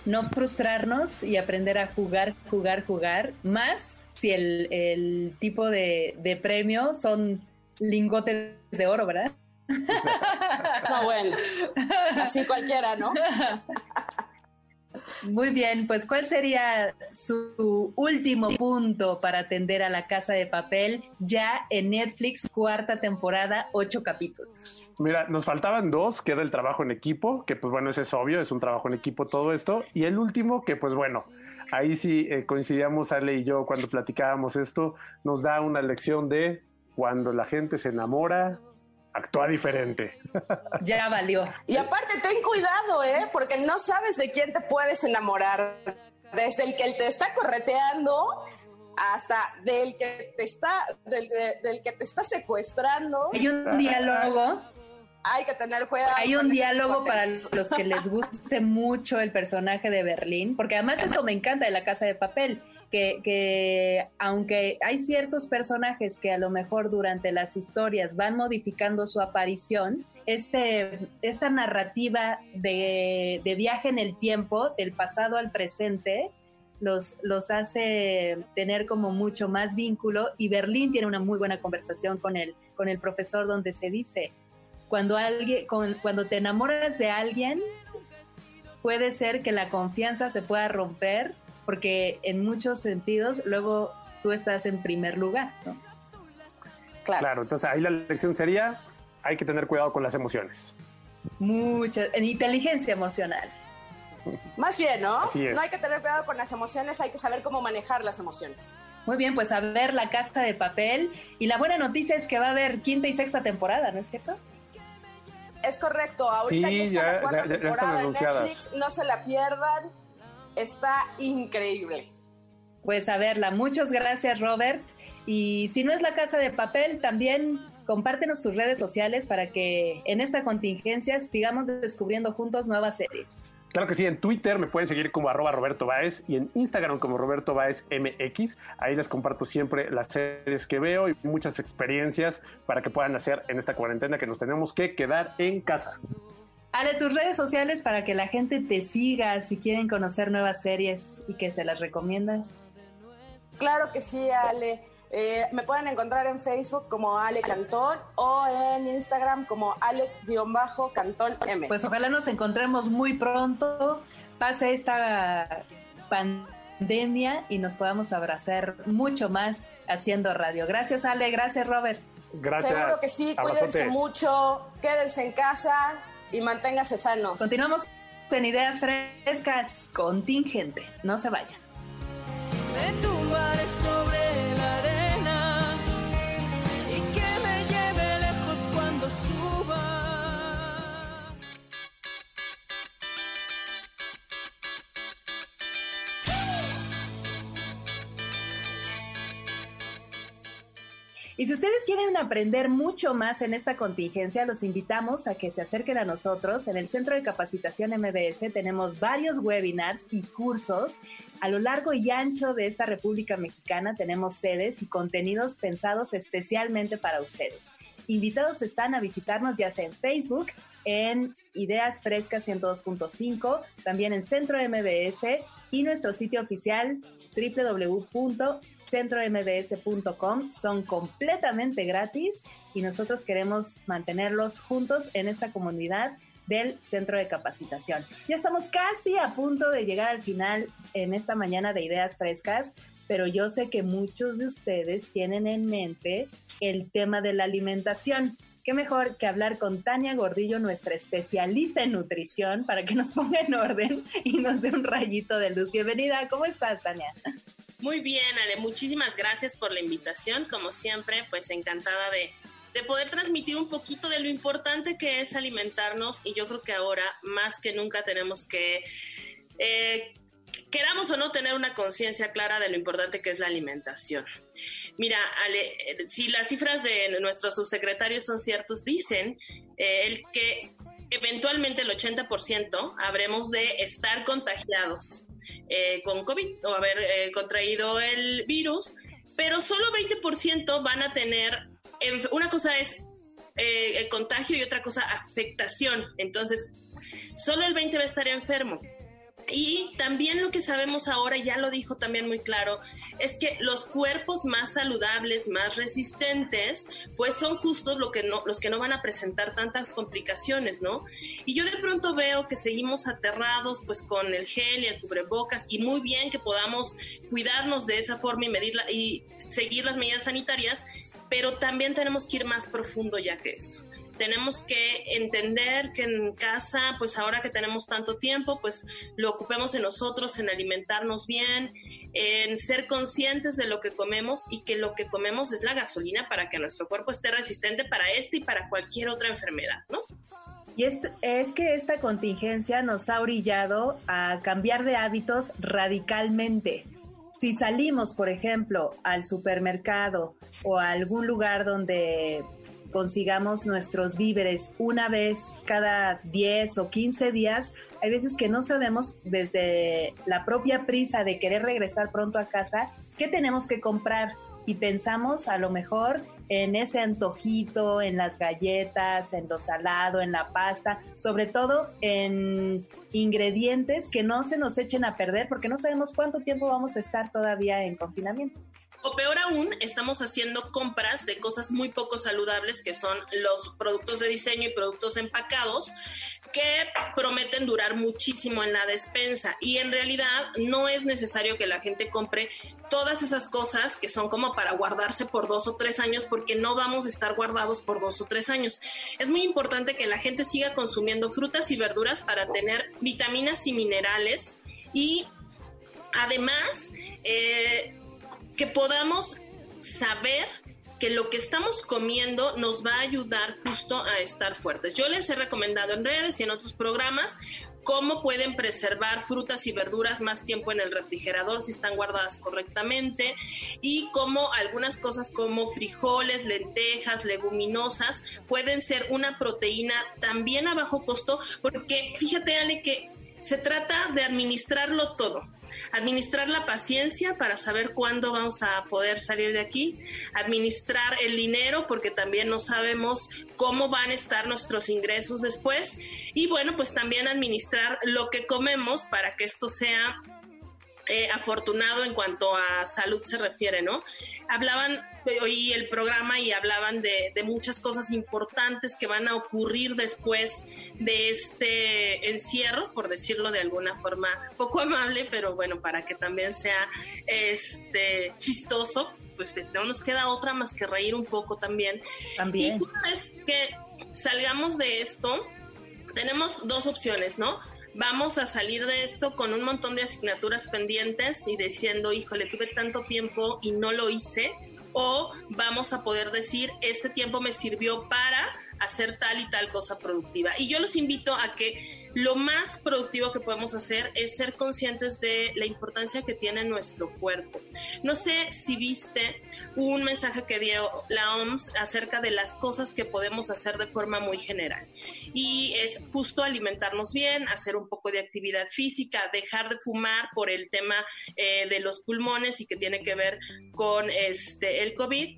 No frustrarnos y aprender a jugar, jugar, jugar, más si el, tipo de, de premio son lingotes de oro, ¿verdad? No, bueno, así cualquiera, ¿no? Muy bien, pues ¿cuál sería su último punto para atender a la casa de papel ya en Netflix, cuarta temporada, ocho capítulos? Mira, nos faltaban dos, que era el trabajo en equipo, que pues bueno, ese es obvio, es un trabajo en equipo todo esto. Y el último, que pues bueno, ahí sí eh, coincidíamos Ale y yo cuando platicábamos esto, nos da una lección de cuando la gente se enamora, actúa diferente. Ya valió. Y aparte, ten cuidado, ¿eh? Porque no sabes de quién te puedes enamorar. Desde el que te está correteando hasta del que te está, del, que te está secuestrando. Hay un diálogo. Hay que tener cuidado. Hay un diálogo para los que les guste mucho el personaje de Berlín, porque además eso me encanta de la casa de papel que, aunque hay ciertos personajes que a lo mejor durante las historias van modificando su aparición, este, esta narrativa de, viaje en el tiempo, del pasado al presente, los, los hace tener como mucho más vínculo. Y Berlín tiene una muy buena conversación con el, con el profesor donde se dice, cuando, alguien, cuando te enamoras de alguien, puede ser que la confianza se pueda romper porque en muchos sentidos luego tú estás en primer lugar, ¿no? Claro. entonces ahí la lección sería, hay que tener cuidado con las emociones. Mucha, en inteligencia emocional. Más bien, ¿no? No hay que tener cuidado con las emociones, hay que saber cómo manejar las emociones. Muy bien, pues a ver la casa de papel. Y la buena noticia es que va a haber quinta y sexta temporada, ¿no es cierto? Es correcto, ahorita sí, ya está la cuarta temporada en Netflix, no se la pierdan está increíble. Pues a verla, muchas gracias Robert. Y si no es la casa de papel, también compártenos tus redes sociales para que en esta contingencia sigamos descubriendo juntos nuevas series. Claro que sí, en Twitter me pueden seguir como arroba Roberto Baez y en Instagram como Roberto Baez MX. Ahí les comparto siempre las series que veo y muchas experiencias para que puedan hacer en esta cuarentena que nos tenemos que quedar en casa. Ale, tus redes sociales para que la gente te siga si quieren conocer nuevas series y que se las recomiendas. Claro que sí, Ale. Eh, me pueden encontrar en Facebook como Ale Cantón o en Instagram como Ale-Cantón M. Pues ojalá nos encontremos muy pronto, pase esta pandemia y nos podamos abrazar mucho más haciendo radio. Gracias Ale, gracias Robert. Gracias. Seguro que sí, cuídense mucho, quédense en casa y manténgase sanos. Continuamos en Ideas Frescas Contingente. No se vayan. sobre Y si ustedes quieren aprender mucho más en esta contingencia, los invitamos a que se acerquen a nosotros. En el Centro de Capacitación MBS tenemos varios webinars y cursos. A lo largo y ancho de esta República Mexicana tenemos sedes y contenidos pensados especialmente para ustedes. invitados están a visitarnos ya sea en Facebook, en Ideas Frescas 102.5, también en Centro MBS y nuestro sitio oficial www.centrombs.com. Son completamente gratis y nosotros queremos mantenerlos juntos en esta comunidad del Centro de Capacitación. Ya estamos casi a punto de llegar al final en esta mañana de Ideas Frescas, pero yo sé que muchos de ustedes tienen en mente el tema de la alimentación. Qué mejor que hablar con Tania Gordillo, nuestra especialista en nutrición, para que nos ponga en orden y nos dé un rayito de luz. Bienvenida, ¿cómo estás, Tania? Muy bien, Ale, muchísimas gracias por la invitación. Como siempre, pues encantada de, de poder transmitir un poquito de lo importante que es alimentarnos y yo creo que ahora más que nunca tenemos que... Eh, queramos o no tener una conciencia clara de lo importante que es la alimentación. Mira, Ale, eh, si las cifras de nuestros subsecretarios son ciertos, dicen eh, el que eventualmente el 80% habremos de estar contagiados con COVID o haber contraído el virus, pero solo 20% van a tener una cosa es eh, el contagio y otra cosa afectación. Entonces, solo el 20 va a estar enfermo. Y también lo que sabemos ahora, ya lo dijo también muy claro, es que los cuerpos más saludables, más resistentes, pues son justos lo que no, los que no van a presentar tantas complicaciones, ¿no? Y yo de pronto veo que seguimos aterrados pues con el gel y el cubrebocas y muy bien que podamos cuidarnos de esa forma y medirla y seguir las medidas sanitarias, pero también tenemos que ir más profundo ya que eso. Tenemos que entender que en casa, pues ahora que tenemos tanto tiempo, pues lo ocupemos en nosotros, en alimentarnos bien, en ser conscientes de lo que comemos y que lo que comemos es la gasolina para que nuestro cuerpo esté resistente para esta y para cualquier otra enfermedad, ¿no? Y es, es, que esta contingencia nos ha orillado a cambiar de hábitos radicalmente. Si salimos, por ejemplo, al supermercado o a algún lugar donde consigamos nuestros víveres una vez cada 10 o 15 días, hay veces que no sabemos desde la propia prisa de querer regresar pronto a casa qué tenemos que comprar y pensamos a lo mejor en ese antojito, en las galletas, en lo salado, en la pasta, sobre todo en ingredientes que no se nos echen a perder porque no sabemos cuánto tiempo vamos a estar todavía en confinamiento. O peor aún, estamos haciendo compras de cosas muy poco saludables que son los productos de diseño y productos empacados que prometen durar muchísimo en la despensa y en realidad no es necesario que la gente compre todas esas cosas que son como para guardarse por dos o tres años porque no vamos a estar guardados por dos o tres años. Es muy importante que la gente siga consumiendo frutas y verduras para tener vitaminas y minerales y además eh, que podamos saber que lo que estamos comiendo nos va a ayudar justo a estar fuertes. Yo les he recomendado en redes y en otros programas cómo pueden preservar frutas y verduras más tiempo en el refrigerador si están guardadas correctamente y cómo algunas cosas como frijoles, lentejas, leguminosas pueden ser una proteína también a bajo costo porque fíjate Ale que se trata de administrarlo todo administrar la paciencia para saber cuándo vamos a poder salir de aquí, administrar el dinero porque también no sabemos cómo van a estar nuestros ingresos después. Y bueno, pues también administrar lo que comemos para que esto sea eh, afortunado en cuanto a salud se refiere, ¿no? Hablaban, oí el programa y hablaban de, de, muchas cosas importantes que van a ocurrir después de este encierro, por decirlo de alguna forma poco amable, pero bueno, para que también sea este chistoso, pues no nos queda otra más que reír un poco también. También. Y una vez que salgamos de esto, tenemos dos opciones, ¿no? Vamos a salir de esto con un montón de asignaturas pendientes y diciendo, híjole, tuve tanto tiempo y no lo hice, o vamos a poder decir, este tiempo me sirvió para hacer tal y tal cosa productiva. Y yo los invito a que lo más productivo que podemos hacer es ser conscientes de la importancia que tiene nuestro cuerpo. No sé si viste un mensaje que dio la OMS acerca de las cosas que podemos hacer de forma muy general. Y es justo alimentarnos bien, hacer un poco de actividad física, dejar de fumar por el tema eh, de los pulmones y que tiene que ver con este, el COVID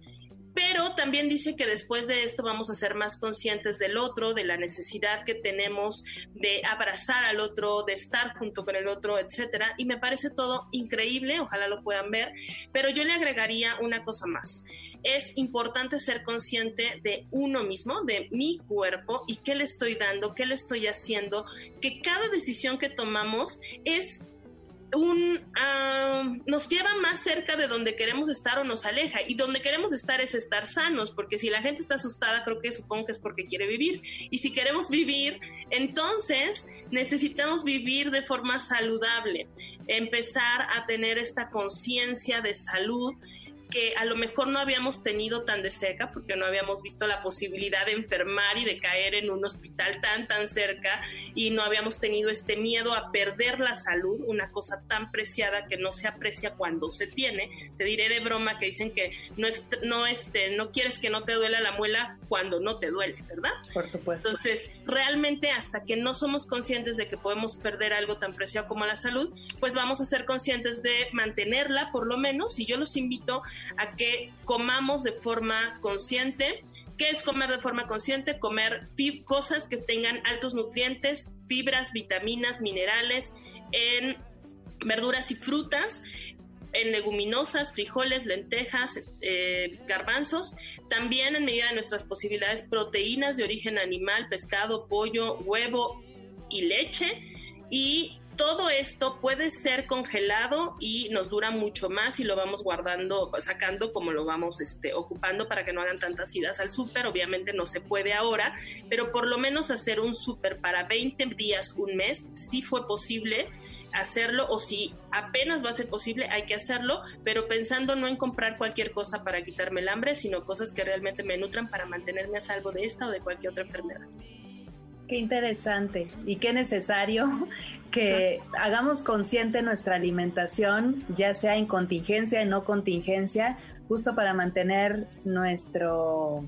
pero también dice que después de esto vamos a ser más conscientes del otro, de la necesidad que tenemos de abrazar al otro, de estar junto con el otro, etcétera. Y me parece todo increíble, ojalá lo puedan ver, pero yo le agregaría una cosa más. Es importante ser consciente de uno mismo, de mi cuerpo y qué le estoy dando, qué le estoy haciendo, que cada decisión que tomamos es un, ah, nos lleva más cerca de donde queremos estar o nos aleja. Y donde queremos estar es estar sanos, porque si la gente está asustada, creo que supongo que es porque quiere vivir. Y si queremos vivir, entonces necesitamos vivir de forma saludable, empezar a tener esta conciencia de salud que a lo mejor no habíamos tenido tan de cerca porque no habíamos visto la posibilidad de enfermar y de caer en un hospital tan tan cerca y no habíamos tenido este miedo a perder la salud, una cosa tan preciada que no se aprecia cuando se tiene. Te diré de broma que dicen que no no este no quieres que no te duela la muela cuando no te duele, ¿verdad? Por supuesto. Entonces, realmente hasta que no somos conscientes de que podemos perder algo tan preciado como la salud, pues vamos a ser conscientes de mantenerla por lo menos y yo los invito a que comamos de forma consciente. ¿Qué es comer de forma consciente? Comer cosas que tengan altos nutrientes, fibras, vitaminas, minerales, en verduras y frutas, en leguminosas, frijoles, lentejas, eh, garbanzos, también en medida de nuestras posibilidades, proteínas de origen animal, pescado, pollo, huevo y leche, y todo esto puede ser congelado y nos dura mucho más y lo vamos guardando, sacando como lo vamos este, ocupando para que no hagan tantas idas al súper. Obviamente no se puede ahora, pero por lo menos hacer un súper para 20 días, un mes, sí fue posible hacerlo o si apenas va a ser posible hay que hacerlo, pero pensando no en comprar cualquier cosa para quitarme el hambre, sino cosas que realmente me nutran para mantenerme a salvo de esta o de cualquier otra enfermedad. Qué interesante y qué necesario que hagamos consciente nuestra alimentación, ya sea en contingencia, en no contingencia, justo para mantener nuestro,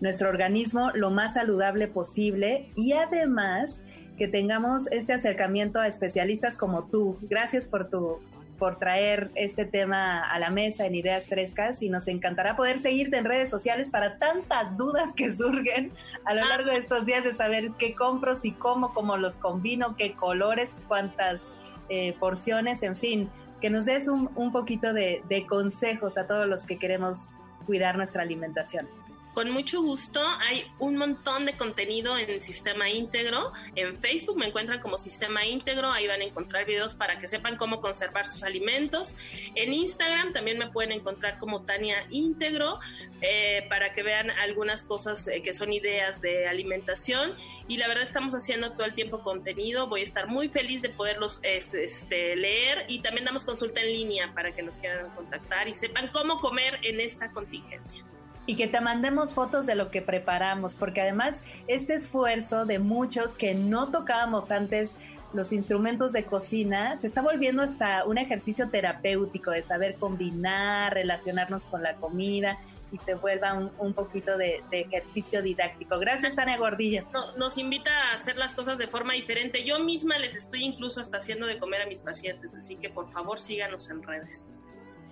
nuestro organismo lo más saludable posible y además que tengamos este acercamiento a especialistas como tú. Gracias por tu por traer este tema a la mesa en Ideas Frescas y nos encantará poder seguirte en redes sociales para tantas dudas que surgen a lo largo de estos días de saber qué compro, si cómo, cómo los combino, qué colores, cuántas eh, porciones, en fin, que nos des un, un poquito de consejos a todos los que queremos cuidar nuestra alimentación. Con mucho gusto, hay un montón de contenido en Sistema Íntegro. En Facebook me encuentran como Sistema Íntegro, ahí van a encontrar videos para que sepan cómo conservar sus alimentos. En Instagram también me pueden encontrar como Tania Íntegro, eh, para que vean algunas cosas eh, que son ideas de alimentación. Y la verdad estamos haciendo todo el tiempo contenido, voy a estar muy feliz de poderlos este, leer y también damos consulta en línea para que nos quieran contactar y sepan cómo comer en esta contingencia y que te mandemos fotos de lo que preparamos, porque además este esfuerzo de muchos que no tocábamos antes los instrumentos de cocina se está volviendo hasta un ejercicio terapéutico de saber combinar, relacionarnos con la comida y se vuelva un, poquito de, ejercicio didáctico. Gracias, Tania Gordilla. nos invita a hacer las cosas de forma diferente. Yo misma les estoy incluso hasta haciendo de comer a mis pacientes, así que por favor síganos en redes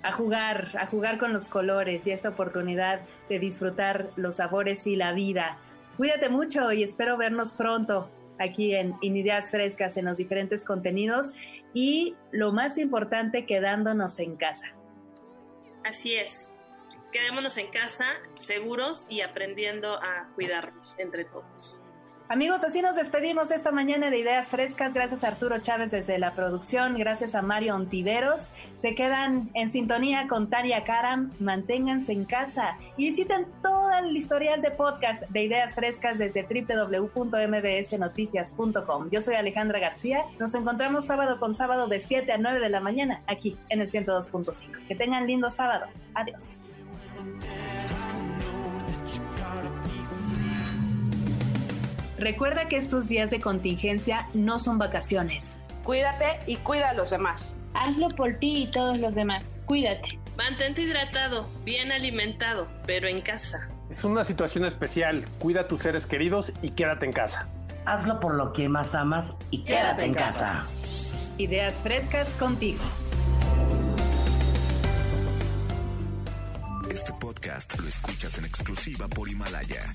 a jugar, a jugar con los colores y esta oportunidad de disfrutar los sabores y la vida. Cuídate mucho y espero vernos pronto aquí en, Ideas Frescas en los diferentes contenidos y lo más importante, quedándonos en casa. Así es, quedémonos en casa seguros y aprendiendo a cuidarnos entre todos. Amigos, así nos despedimos esta mañana de Ideas Frescas. Gracias a Arturo Chávez desde la producción, gracias a Mario Ontiveros. Se quedan en sintonía con Taria Karam. Manténganse en casa y visiten todo el historial de podcast de Ideas Frescas desde www.mbsnoticias.com. Yo soy Alejandra García. Nos encontramos sábado con sábado de 7 a 9 de la mañana aquí en el 102.5. Que tengan lindo sábado. Adiós. Recuerda que estos días de contingencia no son vacaciones. Cuídate y cuida a los demás. Hazlo por ti y todos los demás. Cuídate. Mantente hidratado, bien alimentado, pero en casa. Es una situación especial. Cuida a tus seres queridos y quédate en casa. Hazlo por lo que más amas y quédate, en casa. Ideas frescas contigo. Este podcast lo escuchas en exclusiva por Himalaya.